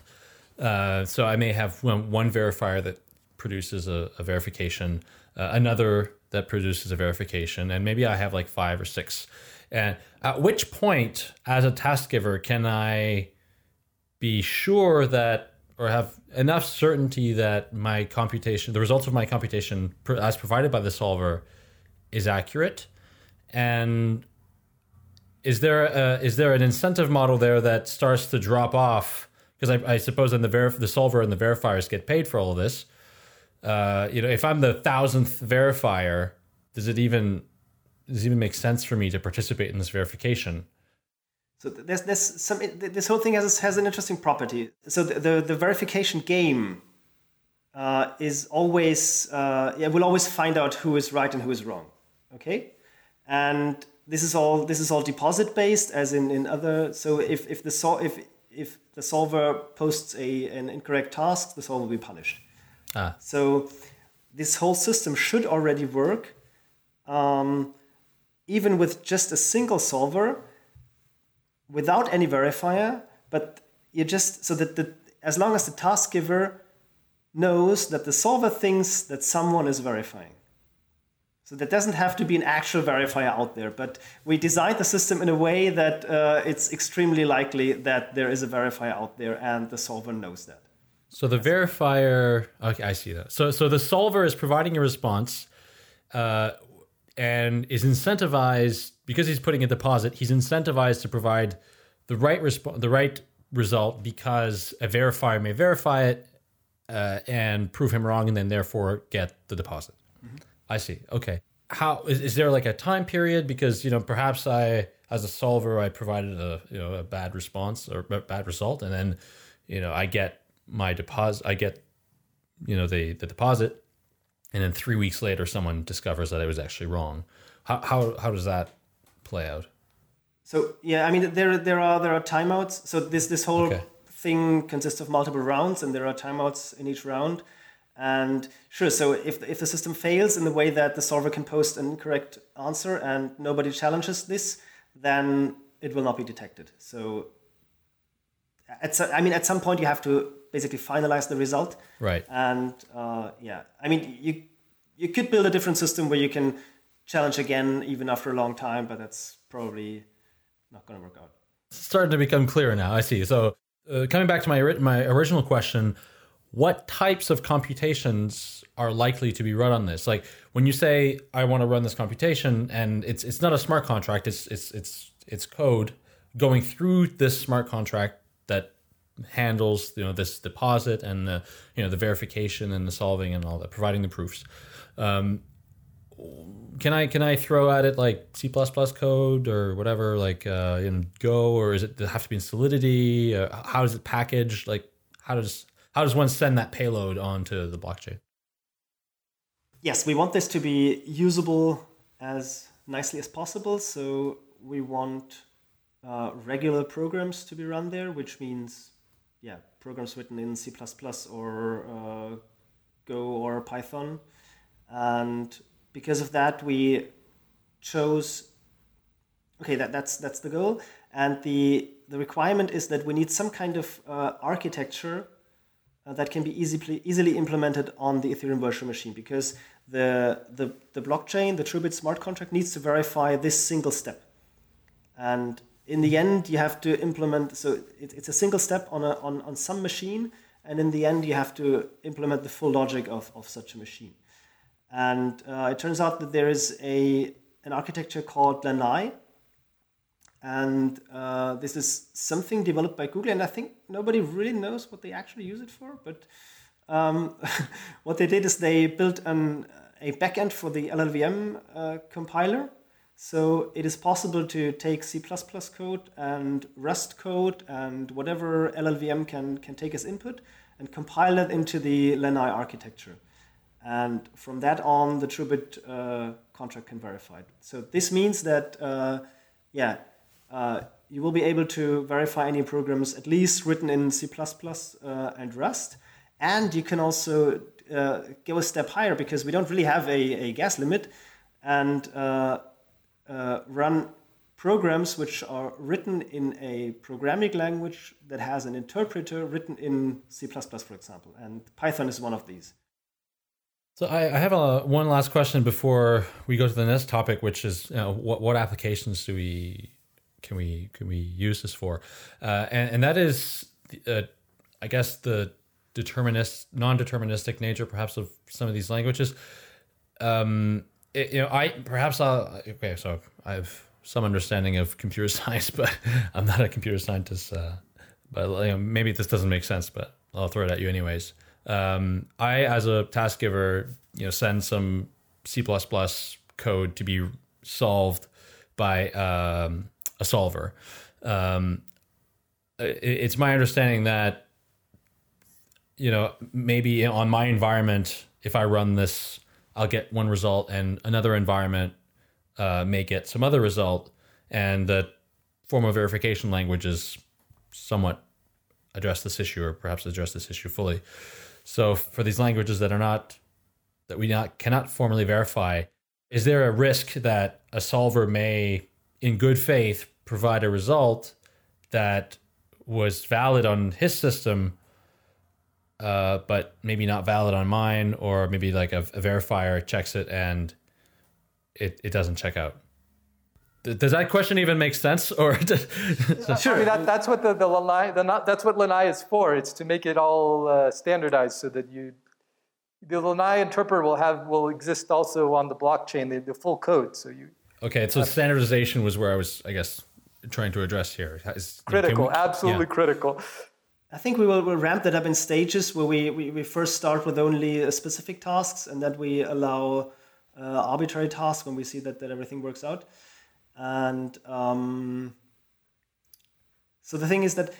Uh, so I may have one, one verifier that produces a, a verification, uh, another that produces a verification, and maybe I have like five or six. And at which point, as a task giver, can I be sure that or have enough certainty that my computation, the results of my computation as provided by the solver, is accurate? And is there a, is there an incentive model there that starts to drop off? Because I, I suppose then the verif- the solver and the verifiers get paid for all of this. Uh, you know, if I'm the thousandth verifier, does it even does it even make sense for me to participate in this verification? So th- there's, there's some, this whole thing has, has an interesting property. So the, the, the verification game uh, is always, uh, yeah, will always find out who is right and who is wrong. Okay? And this is all, this is all deposit based as in, in other, so if, if the, sol- if, if the solver posts a, an incorrect task, the solver will be punished. Ah. So this whole system should already work um, even with just a single solver without any verifier, but you just so that the as long as the task giver knows that the solver thinks that someone is verifying. So there doesn't have to be an actual verifier out there, but we designed the system in a way that uh, it's extremely likely that there is a verifier out there and the solver knows that. So the verifier, okay, I see that. So so the solver is providing a response, uh, and is incentivized because he's putting a deposit. He's incentivized to provide the right resp- the right result because a verifier may verify it uh, and prove him wrong, and then therefore get the deposit. I see. Okay. How is, is there like a time period? Because you know perhaps I as a solver I provided a you know a bad response or a bad result, and then you know I get my deposit i get you know the the deposit and then three weeks later someone discovers that i was actually wrong how how, how does that play out So yeah, I mean there there are there are timeouts. So this this whole Okay. thing consists of multiple rounds, and there are timeouts in each round. And sure, so if if the system fails in the way that the solver can post an incorrect answer and nobody challenges this, then it will not be detected. So at so- I mean at some point you have to basically finalize the result. right And uh, yeah, I mean, you you could build a different system where you can challenge again even after a long time, but that's probably not going to work out. starting to become clearer now i see so uh, coming back to my my original question what types of computations are likely to be run on this like when you say i want to run this computation and it's it's not a smart contract it's it's it's it's code going through this smart contract that handles you know this deposit and the you know the verification and the solving and all that providing the proofs um, can I can I throw at it like C code or whatever like uh, in Go or is it does it have to be in Solidity? Uh, how is it packaged? Like how does how does one send that payload onto the blockchain? Yes, we want this to be usable as nicely as possible. So we want uh, regular programs to be run there, which means, yeah, programs written in C++ or uh, Go or Python. And because of that, we chose, okay, that, that's, that's the goal. And the, the requirement is that we need some kind of uh, architecture uh, that can be easily, easily implemented on the Ethereum virtual machine because the, the, the blockchain, the TrueBit smart contract, needs to verify this single step. And in the end, you have to implement, so it, it's a single step on, a, on, on some machine, and in the end, you have to implement the full logic of, of such a machine. And uh, it turns out that there is a, an architecture called Lanai, and uh, this is something developed by Google, and I think nobody really knows what they actually use it for, but um, [laughs] what they did is they built an, a backend for the LLVM uh, compiler. So it is possible to take C++ code and Rust code and whatever LLVM can, can take as input and compile it into the Lanai architecture. And from that on, the TrueBit uh, contract can verify it. So this means that, uh, yeah, uh, you will be able to verify any programs at least written in C++ uh, and Rust and you can also uh, go a step higher because we don't really have a, a gas limit and uh, uh, run programs which are written in a programming language that has an interpreter written in C++, for example. And Python is one of these. So I, I have a, one last question before we go to the next topic, which is you know, what what applications do we can we can we use this for, uh, and and that is uh, I guess the determinist, non-deterministic nature, perhaps of some of these languages. Um, it, you know, I perhaps I'll okay. So I have some understanding of computer [laughs] science, but I'm not a computer scientist. Uh, but you know, maybe this doesn't make sense, but I'll throw it at you anyways. Um, I, as a task giver, you know, send some C++ code to be solved by um, a solver. Um, it's my understanding that you know, maybe on my environment, if I run this, I'll get one result, and another environment uh, may get some other result, and the form of verification languages somewhat address this issue, or perhaps address this issue fully. So, for these languages that are not that we not cannot formally verify, is there a risk that a solver may, in good faith, provide a result that was valid on his system? uh, but maybe not valid on mine, or maybe like a, a verifier checks it and it, it doesn't check out. Does that question even make sense? [laughs] Or does, sure, I mean, that, that's what the, the Lanai, the, that's what Lanai is for. It's to make it all uh, standardized so that you the Lanai interpreter will have will exist also on the blockchain, the, the full code. So you okay. So standardization was where I was, I guess, trying to address here. Is, critical, we, absolutely yeah. critical. I think we will we'll ramp that up in stages where we, we, we first start with only uh, specific tasks and then we allow uh, arbitrary tasks when we see that, that everything works out. And um, so the thing is that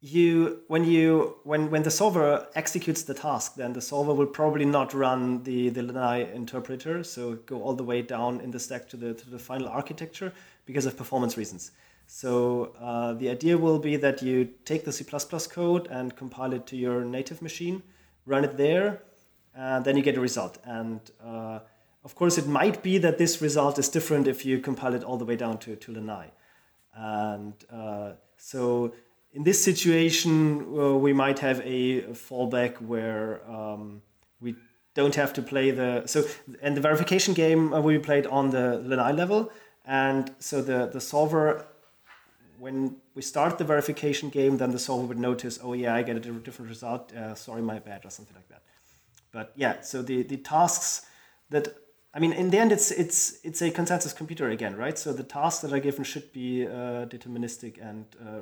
you when you when when the solver executes the task, then the solver will probably not run the the Lanai interpreter, so go all the way down in the stack to the to the final architecture because of performance reasons. So uh, the idea will be that you take the C++ code and compile it to your native machine, run it there, and then you get a result. And uh, of course, it might be that this result is different if you compile it all the way down to, to Lanai. And uh, so in this situation, uh, we might have a fallback where um, we don't have to play the so and the verification game uh, will be played on the Lanai level, and so the the solver when we start the verification game, then the solver would notice, oh yeah, I get a different result. Uh, sorry, my bad, or something like that. But yeah, so the, the tasks that I mean, in the end, it's it's it's a consensus computer again, right? So the tasks that are given should be uh, deterministic and uh,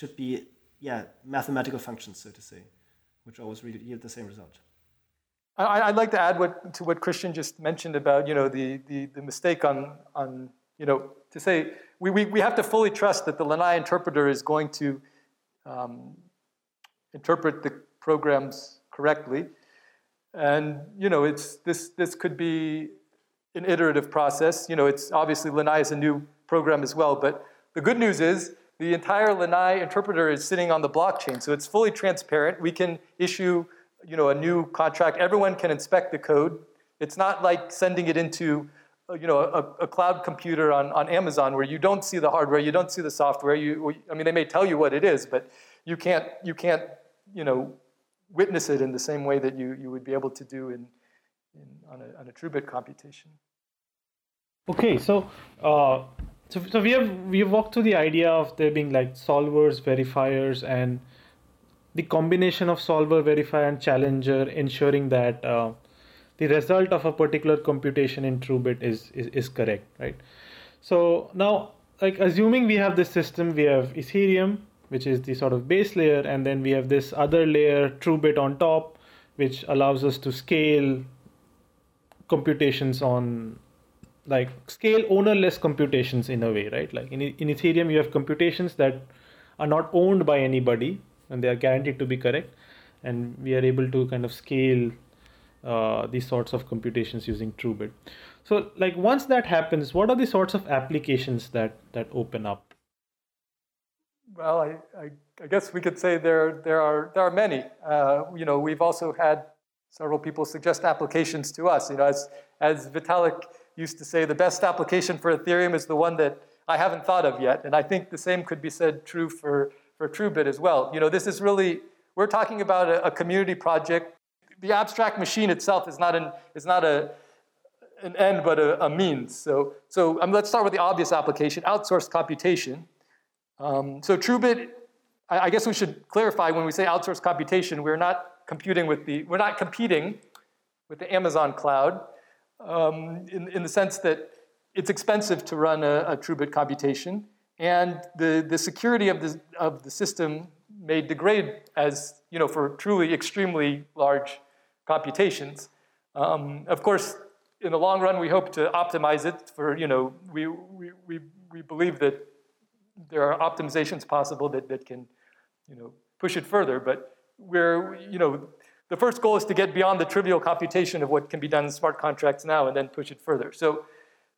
should be yeah mathematical functions, so to say, which always yield the same result. I'd like to add what, to what Christian just mentioned about you know the, the, the mistake on on you know to say we, we, we have to fully trust that the Lanai interpreter is going to um, interpret the programs correctly. And you know, it's this this could be an iterative process. You know, it's obviously Lanai is a new program as well, but the good news is the entire Lanai interpreter is sitting on the blockchain, so it's fully transparent. We can issue, you know, a new contract. Everyone can inspect the code. It's not like sending it into, uh, you know, a, a cloud computer on, on Amazon where you don't see the hardware, you don't see the software. You, I mean, they may tell you what it is, but you can't, you can't, you know, witness it in the same way that you, you would be able to do in, in on, a, on a TrueBit computation. Okay, so uh, so, so we have we have walked through the idea of there being like solvers, verifiers, and the combination of solver, verifier, and challenger, ensuring that uh, the result of a particular computation in TrueBit is, is is correct, right? So now, like assuming we have this system, we have Ethereum, which is the sort of base layer, and then we have this other layer, TrueBit on top, which allows us to scale computations on like scale ownerless computations in a way, right? Like in, in Ethereum, you have computations that are not owned by anybody and they are guaranteed to be correct. And we are able to kind of scale uh, these sorts of computations using TrueBit. So, like once that happens, what are the sorts of applications that that open up? Well, I, I, I guess we could say there there are there are many. Uh, you know, we've also had several people suggest applications to us. You know, as as Vitalik used to say the best application for Ethereum is the one that I haven't thought of yet. And I think the same could be said true for, for TrueBit as well. You know, this is really, we're talking about a, a community project. The abstract machine itself is not an, is not a, an end, but a, a means. So, so um, let's start with the obvious application, outsourced computation. Um, so TrueBit, I, I guess we should clarify when we say outsourced computation, we're not computing with the, we're not competing with the Amazon cloud um, in, in the sense that it's expensive to run a, a TrueBit computation, and the, the security of the, of the system may degrade as, you know, for truly extremely large computations. Um, of course, in the long run, we hope to optimize it for, you know, we, we, we, we believe that there are optimizations possible that, that can, you know, push it further, but we're, you know, the first goal is to get beyond the trivial computation of what can be done in smart contracts now and then push it further. So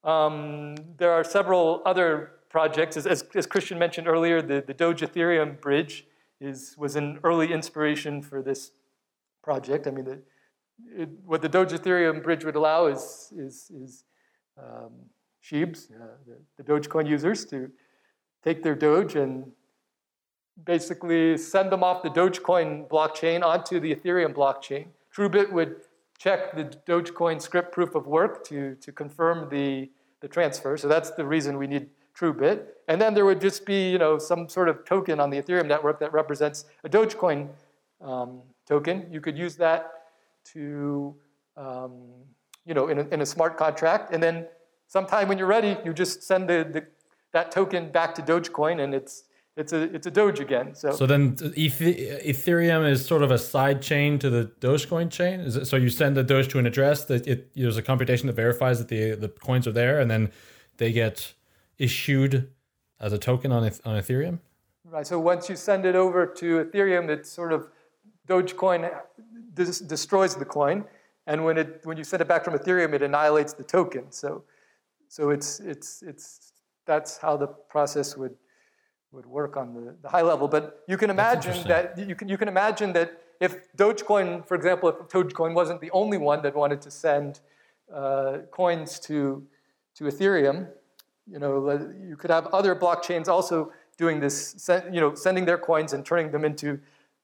um, there are several other projects. As, as, as, Christian mentioned earlier, the, the Doge Ethereum bridge is, was an early inspiration for this project. I mean, the, it, what the Doge Ethereum bridge would allow is, is, is um, Shibes, uh, the, the Dogecoin users, to take their Doge and basically send them off the Dogecoin blockchain onto the Ethereum blockchain. TrueBit would check the Dogecoin scrypt proof of work to, to confirm the, the transfer. So that's the reason we need TrueBit. And then there would just be you know, some sort of token on the Ethereum network that represents a Dogecoin um, token. You could use that to, um, you know, in a, in a smart contract. And then sometime when you're ready, you just send the, the, that token back to Dogecoin and it's, it's a it's a Doge again. So so then Ethereum is sort of a side chain to the Dogecoin chain. Is it, so you send the Doge to an address that it there's a computation that verifies that the the coins are there, and then they get issued as a token on on Ethereum. Right. So once you send it over to Ethereum, it sort of Dogecoin dis- destroys the coin, and when it when you send it back from Ethereum, it annihilates the token. So so it's it's it's that's how the process would would work on the, the high level. But you can imagine that you can you can imagine that if Dogecoin, for example, if Dogecoin wasn't the only one that wanted to send uh, coins to to Ethereum, you know, you could have other blockchains also doing this, you know, sending their coins and turning them into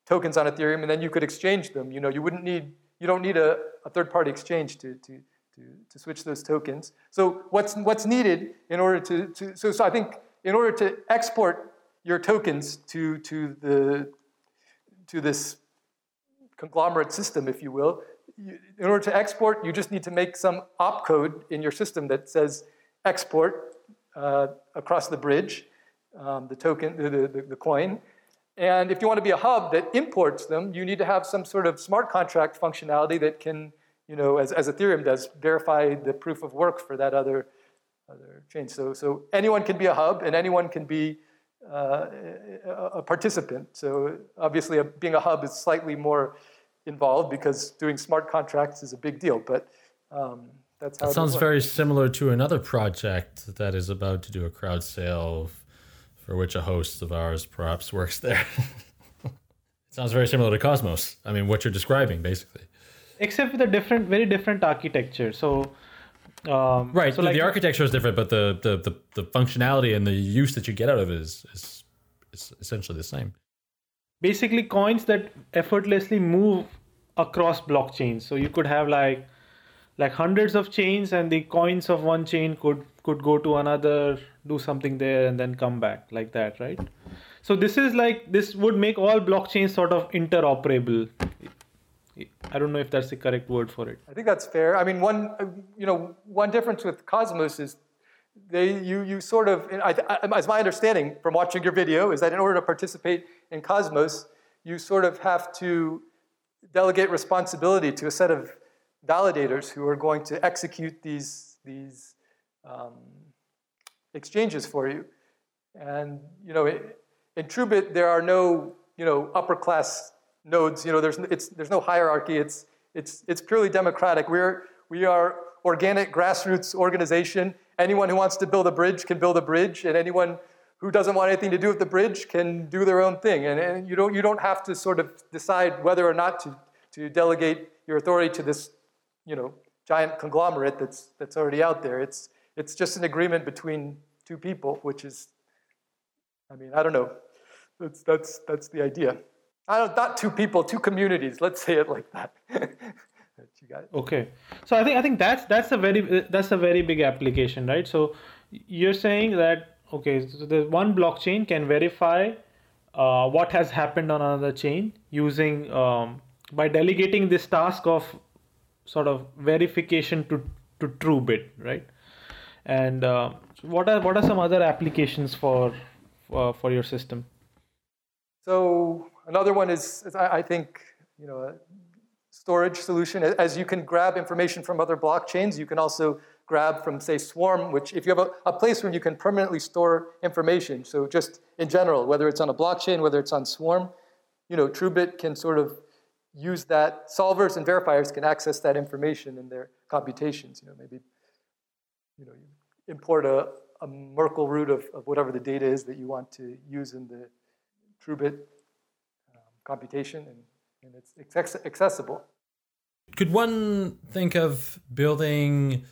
tokens on Ethereum, and then you could exchange them. You know, you wouldn't need you don't need a, a third-party exchange to, to to to switch those tokens. So what's what's needed in order to, to so so I think in order to export your tokens to, to, the, to this conglomerate system, if you will. in order to export, you just need to make some opcode in your system that says export uh, across the bridge, um, the token, the, the, the coin. And if you want to be a hub that imports them, you need to have some sort of smart contract functionality that can, you know, as, as Ethereum does, verify the proof of work for that other, other chain. So, so anyone can be a hub and anyone can be a participant. So obviously, a, being a hub is slightly more involved because doing smart contracts is a big deal. But um, that's how. That sounds very similar to another project that is about to do a crowd sale, for which a host of ours perhaps works there. [laughs] it sounds very similar to Cosmos. I mean, what you're describing, basically. Except with a different, very different architecture. So. Um, right. So the, like, the architecture is different, but the, the, the, the functionality and the use that you get out of it is, is, is essentially the same. Basically, coins that effortlessly move across blockchains. So you could have like like hundreds of chains and the coins of one chain could could go to another do something there and then come back like that right so this is like this would make all blockchains sort of interoperable i don't know if that's the correct word for it i think that's fair i mean one you know one difference with cosmos is they you you sort of I, I, as my understanding from watching your video is that in order to participate in cosmos you sort of have to delegate responsibility to a set of validators who are going to execute these, these um, exchanges for you. And, you know, in TrueBit, there are no, you know, upper class nodes. You know, there's, it's, there's no hierarchy. It's, it's, it's purely democratic. We're, we are organic grassroots organization. Anyone who wants to build a bridge can build a bridge, and anyone who doesn't want anything to do with the bridge can do their own thing. And, and you, don't, you don't have to sort of decide whether or not to, to delegate your authority to this you know, giant conglomerate that's, that's already out there. It's, it's just an agreement between two people, which is, I mean, I don't know. That's, that's, that's the idea. I don't, not two people, two communities. Let's say it like that. [laughs] you. Okay, so I think I think that's that's a very that's a very big application, right? So you're saying that okay, so the one blockchain can verify uh, what has happened on another chain using um, by delegating this task of sort of verification to to TrueBit, right? And uh, what are what are some other applications for uh, for your system? So another one is, is I, I think you know a storage solution. As you can grab information from other blockchains, you can also grab from say Swarm, which if you have a, a place where you can permanently store information. So just in general, whether it's on a blockchain, whether it's on Swarm, you know, TrueBit can sort of use that, solvers and verifiers can access that information in their computations. You know, maybe you know, you import a, a Merkle root of, of whatever the data is that you want to use in the TrueBit computation, and, and it's accessible. Could one think of building?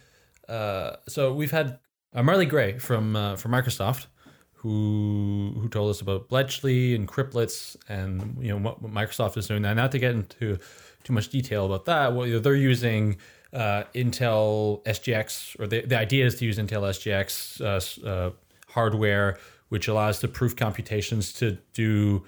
Uh, so we've had uh, Marley Gray from uh, from Microsoft who who told us about Bletchley and Cryptlets and you know what, what Microsoft is doing now. Not to get into too much detail about that, well, you know, they're using uh, Intel SGX, or the, the idea is to use Intel SGX uh, uh, hardware, which allows the proof computations to do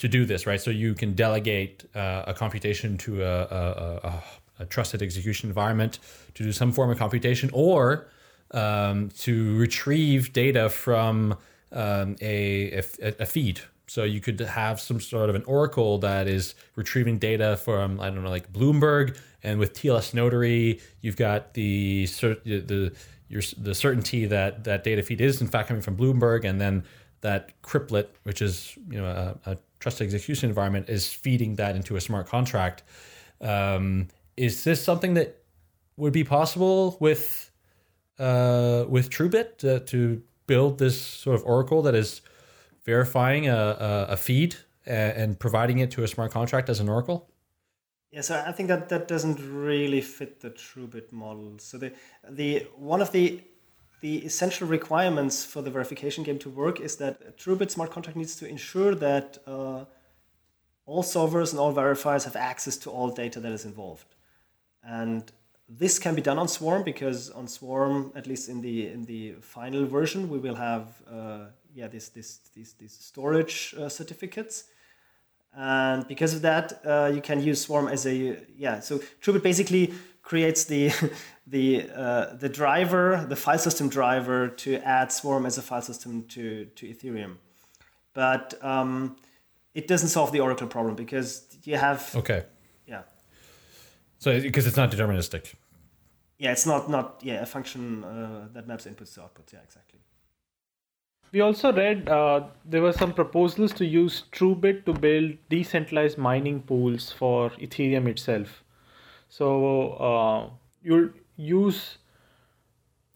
to do this, right? So you can delegate uh, a computation to a, a, a, a, trusted execution environment to do some form of computation, or um, to retrieve data from um, a, a, feed. So you could have some sort of an oracle that is retrieving data from I don't know like Bloomberg, and with TLS Notary, you've got the the your, the certainty that that data feed is in fact coming from Bloomberg, and then that Cryptlet, which is you know a, a trusted execution environment, is feeding that into a smart contract. Um, is this something that would be possible with uh, with TrueBit to, build this sort of oracle that is verifying a, a, a feed and, and providing it to a smart contract as an oracle? Yeah, so I think that that doesn't really fit the TrueBit model. So the the one of the the essential requirements for the verification game to work is that TrueBit smart contract needs to ensure that uh, all solvers and all verifiers have access to all data that is involved, and this can be done on Swarm because on Swarm, at least in the in the final version, we will have uh, yeah this this these these storage uh, certificates, and because of that, uh, you can use Swarm as a yeah. So TrueBit basically creates the [laughs] the uh, the driver, the file system driver to add Swarm as a file system to to Ethereum, but um, it doesn't solve the Oracle problem because you have okay yeah so because it's not deterministic. Yeah, it's not not yeah a function uh, that maps inputs to outputs. Yeah, exactly. we also read uh, there were some proposals to use TrueBit to build decentralized mining pools for Ethereum itself. So uh, you'll use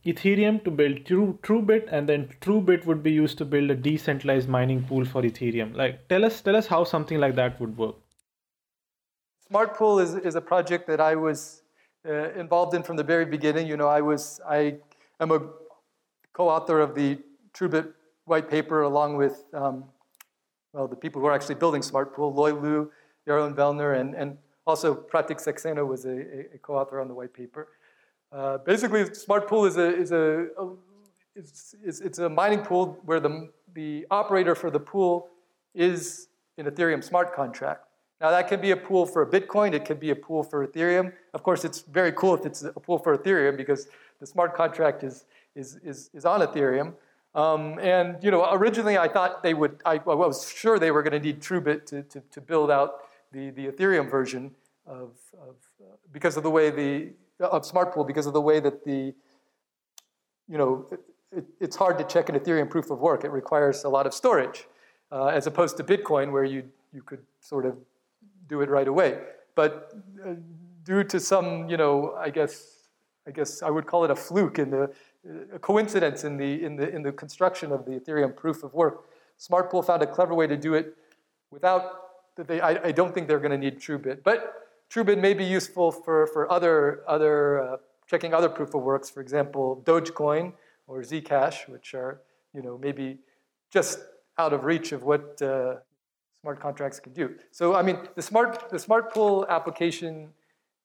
Ethereum to build True TrueBit, and then TrueBit would be used to build a decentralized mining pool for Ethereum. Like, tell us, tell us how something like that would work. Smart Pool is, is a project that I was uh, involved in from the very beginning. You know, I was I am a co-author of the TrueBit white paper along with um, well the people who are actually building Smart Pool, Loi Luu, Yaron Velner, and, and also Prateek Saxena was a, a, co-author on the white paper. Uh, basically, Smart Pool is a is a, a it's, it's, it's a mining pool where the the operator for the pool is an Ethereum smart contract. Now that can be a pool for Bitcoin, it can be a pool for Ethereum. Of course, it's very cool if it's a pool for Ethereum because the smart contract is, is, is, is on Ethereum. Um, and you know, originally I thought they would, I, I was sure they were going to need TrueBit to, to, to, build out the, the Ethereum version of, of uh, because of the way the, of Smart Pool, because of the way that the, you know, it, it's hard to check an Ethereum proof of work. It requires a lot of storage, uh, as opposed to Bitcoin where you, you could sort of do it right away. But uh, due to some, you know, I guess, I guess I would call it a fluke in the a coincidence in the in the in the construction of the Ethereum proof of work, SmartPool found a clever way to do it without that they. I, I don't think they're going to need TrueBit, but TrueBit may be useful for for other other uh, checking other proof of works. For example, Dogecoin or Zcash, which are you know maybe just out of reach of what uh, smart contracts can do. So I mean, the smart the smart pool application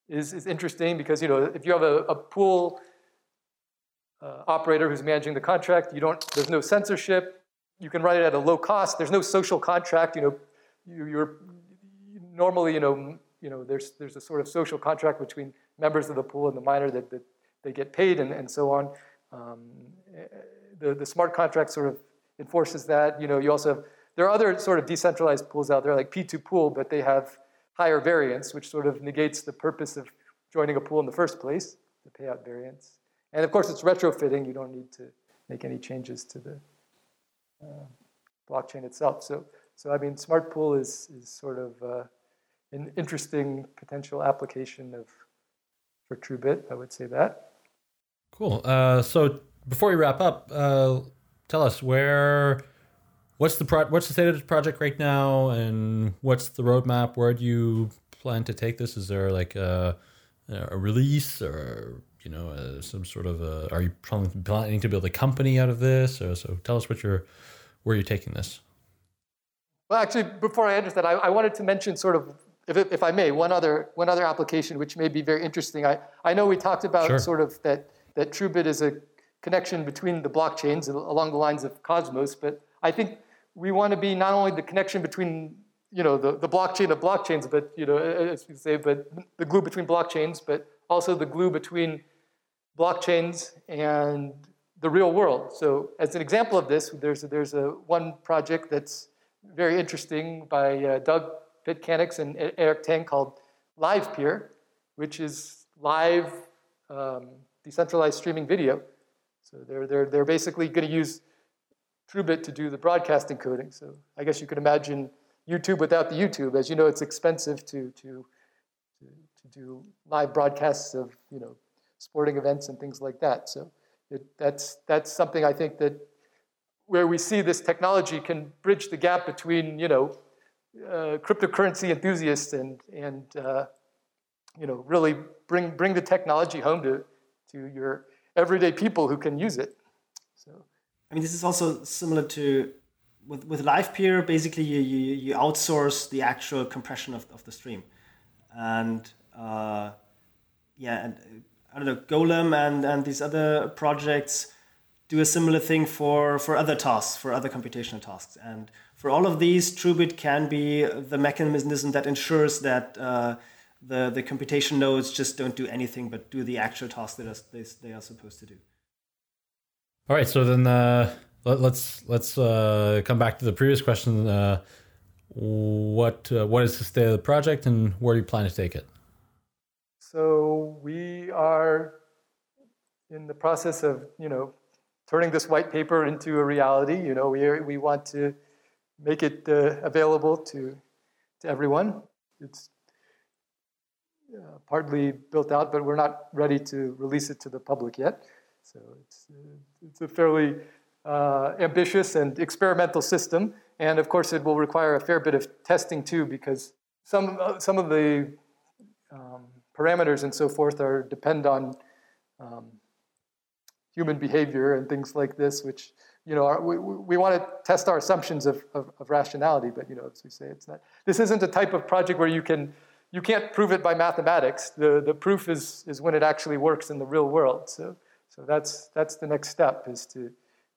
is, is interesting because you know if you have a, a pool uh, operator who's managing the contract, you don't there's no censorship. You can run it at a low cost. There's no social contract. You know, you, are normally you know you know there's there's a sort of social contract between members of the pool and the miner that, that they get paid and, and so on. Um, the, the smart contract sort of enforces that. You know, you also have there are other sort of decentralized pools out there, like P2Pool, but they have higher variance, which sort of negates the purpose of joining a pool in the first place, the payout variance. And of course, it's retrofitting. You don't need to make any changes to the uh, blockchain itself. So, so I mean, Smart Pool is, is sort of uh, an interesting potential application of for TrueBit. I would say that. Cool. Uh, so before we wrap up, uh, tell us where what's the pro- what's the state of the project right now, and what's the roadmap? Where do you plan to take this? Is there like a, a release or you know uh, some sort of a, are you planning to build a company out of this? Or, so tell us what you're where you're taking this. Well, actually, before I answer that, I, I wanted to mention sort of if, if I may, one other one other application which may be very interesting. I, I know we talked about sure. sort of that that TrueBit is a connection between the blockchains along the lines of Cosmos, but I think we want to be not only the connection between you know the, the blockchain of blockchains, but you know as you say, but the glue between blockchains, but also the glue between blockchains and the real world. So as an example of this, there's there's a one project that's very interesting by uh, Doug Petkanics and Eric Tang called LivePeer, which is live um, decentralized streaming video. So they're, they're, they're basically going to use TrueBit to do the broadcast encoding. So I guess you could imagine YouTube without the YouTube. As you know, it's expensive to, to, to, to do live broadcasts of you know, sporting events and things like that. So it, that's, that's something I think that where we see this technology can bridge the gap between you know, uh, cryptocurrency enthusiasts and, and uh, you know, really bring, bring the technology home to, to your everyday people who can use it. So. I mean, this is also similar to with with LivePeer. Basically, you, you, you outsource the actual compression of, of the stream, and uh, yeah, and I don't know, Golem and and these other projects do a similar thing for for other tasks, for other computational tasks, and for all of these, TrueBit can be the mechanism that ensures that. Uh, the, the computation nodes just don't do anything but do the actual task that are, they, they are supposed to do. All right, so then uh, let, us let's, let's uh, come back to the previous question. Uh, what uh, what is the state of the project, and where do you plan to take it? So we are in the process of you know turning this white paper into a reality. You know, we, we want to make it uh, available to, to everyone. It's uh, partly built out, but we're not ready to release it to the public yet. So it's, uh, it's a fairly uh, ambitious and experimental system. And of course, it will require a fair bit of testing too, because some, uh, some of the um, parameters and so forth are depend on um, human behavior and things like this, which you know, we, we want to test our assumptions of, of, of, rationality, but you know, as we say, it's not. This isn't a type of project where you can, you can't prove it by mathematics. The, the proof is, is when it actually works in the real world. So, so that's, that's the next step is to,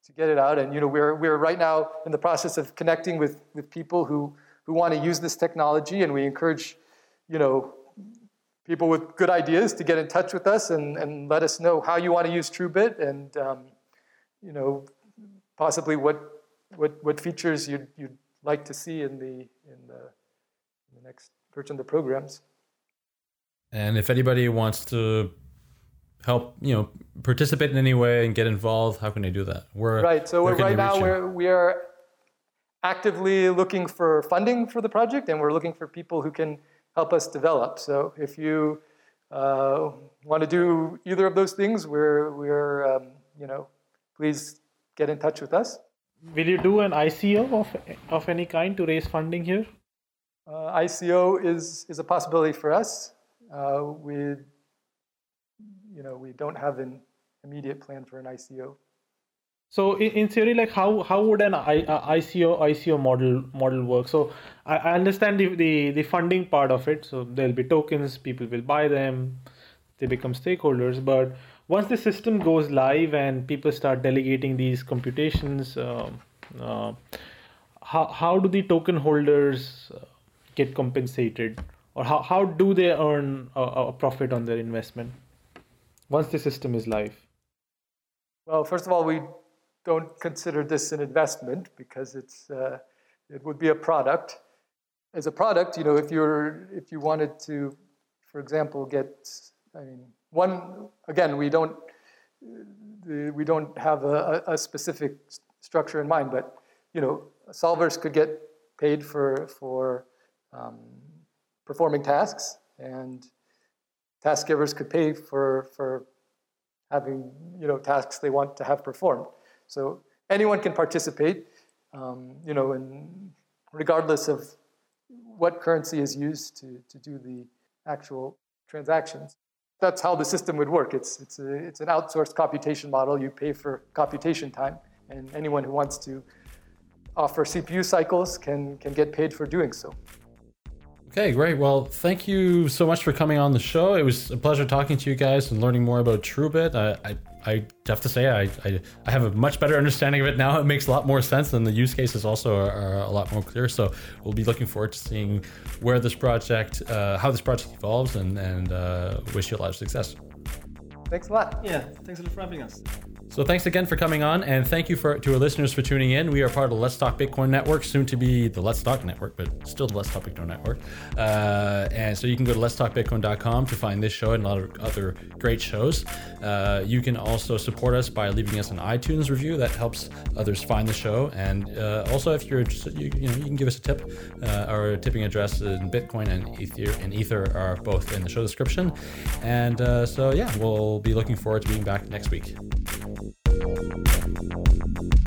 to get it out. And you know, we're, we're right now in the process of connecting with, with people who, who want to use this technology, and we encourage, you know, people with good ideas to get in touch with us and, and let us know how you want to use TrueBit and, um, you know, possibly what, what, what features you'd, you'd like to see in the, in the, in the next version of the programs. And if anybody wants to help, you know, participate in any way and get involved, how can they do that? We're, right. So right now we're, we are actively looking for funding for the project, and we're looking for people who can help us develop. So if you uh, want to do either of those things, we're, we're um, you know, please get in touch with us. Will you do an ICO of, of any kind to raise funding here? Uh, ICO is, is a possibility for us. Uh, we, you know, we don't have an immediate plan for an ICO. So in, in theory, like how, how would an I, uh, ICO ICO model model work? So I, I understand the, the the funding part of it. So there'll be tokens, people will buy them, they become stakeholders. But once the system goes live and people start delegating these computations, uh, uh, how how do the token holders uh, get compensated, or how how do they earn a, a profit on their investment once the system is live? Well, first of all, we don't consider this an investment because it's, uh, it would be a product. As a product, you know, if you're if you wanted to, for example, get, I mean, one again, we don't we don't have a, a specific structure in mind, but you know, solvers could get paid for for um, performing tasks, and task givers could pay for for having you know tasks they want to have performed. So anyone can participate, um, you know, and regardless of what currency is used to, to do the actual transactions. That's how the system would work. It's, it's, a, it's an outsourced computation model. You pay for computation time, and anyone who wants to offer CPU cycles can, can get paid for doing so. Okay, great. Well, thank you so much for coming on the show. It was a pleasure talking to you guys and learning more about TrueBit. I, I, I have to say, I, I, I, have a much better understanding of it now. [laughs] It makes a lot more sense, and the use cases also are, are a lot more clear. So we'll be looking forward to seeing where this project, uh, how this project evolves, and, and uh, wish you a lot of success. Thanks a lot. Yeah, thanks a lot for having us. So thanks again for coming on, and thank you for to our listeners for tuning in. We are part of the Let's Talk Bitcoin Network, soon to be the Let's Talk Network, but still the Let's Talk Bitcoin Network. Uh, and so you can go to letstalkbitcoin.com to find this show and a lot of other great shows. Uh, you can also support us by leaving us an iTunes review. That helps others find the show. And uh, also, if you're interested, you, you, know you can give us a tip. Uh, our tipping address in Bitcoin and Ether and Ether are both in the show description. And uh, so yeah, we'll be looking forward to being back next week. Thank you.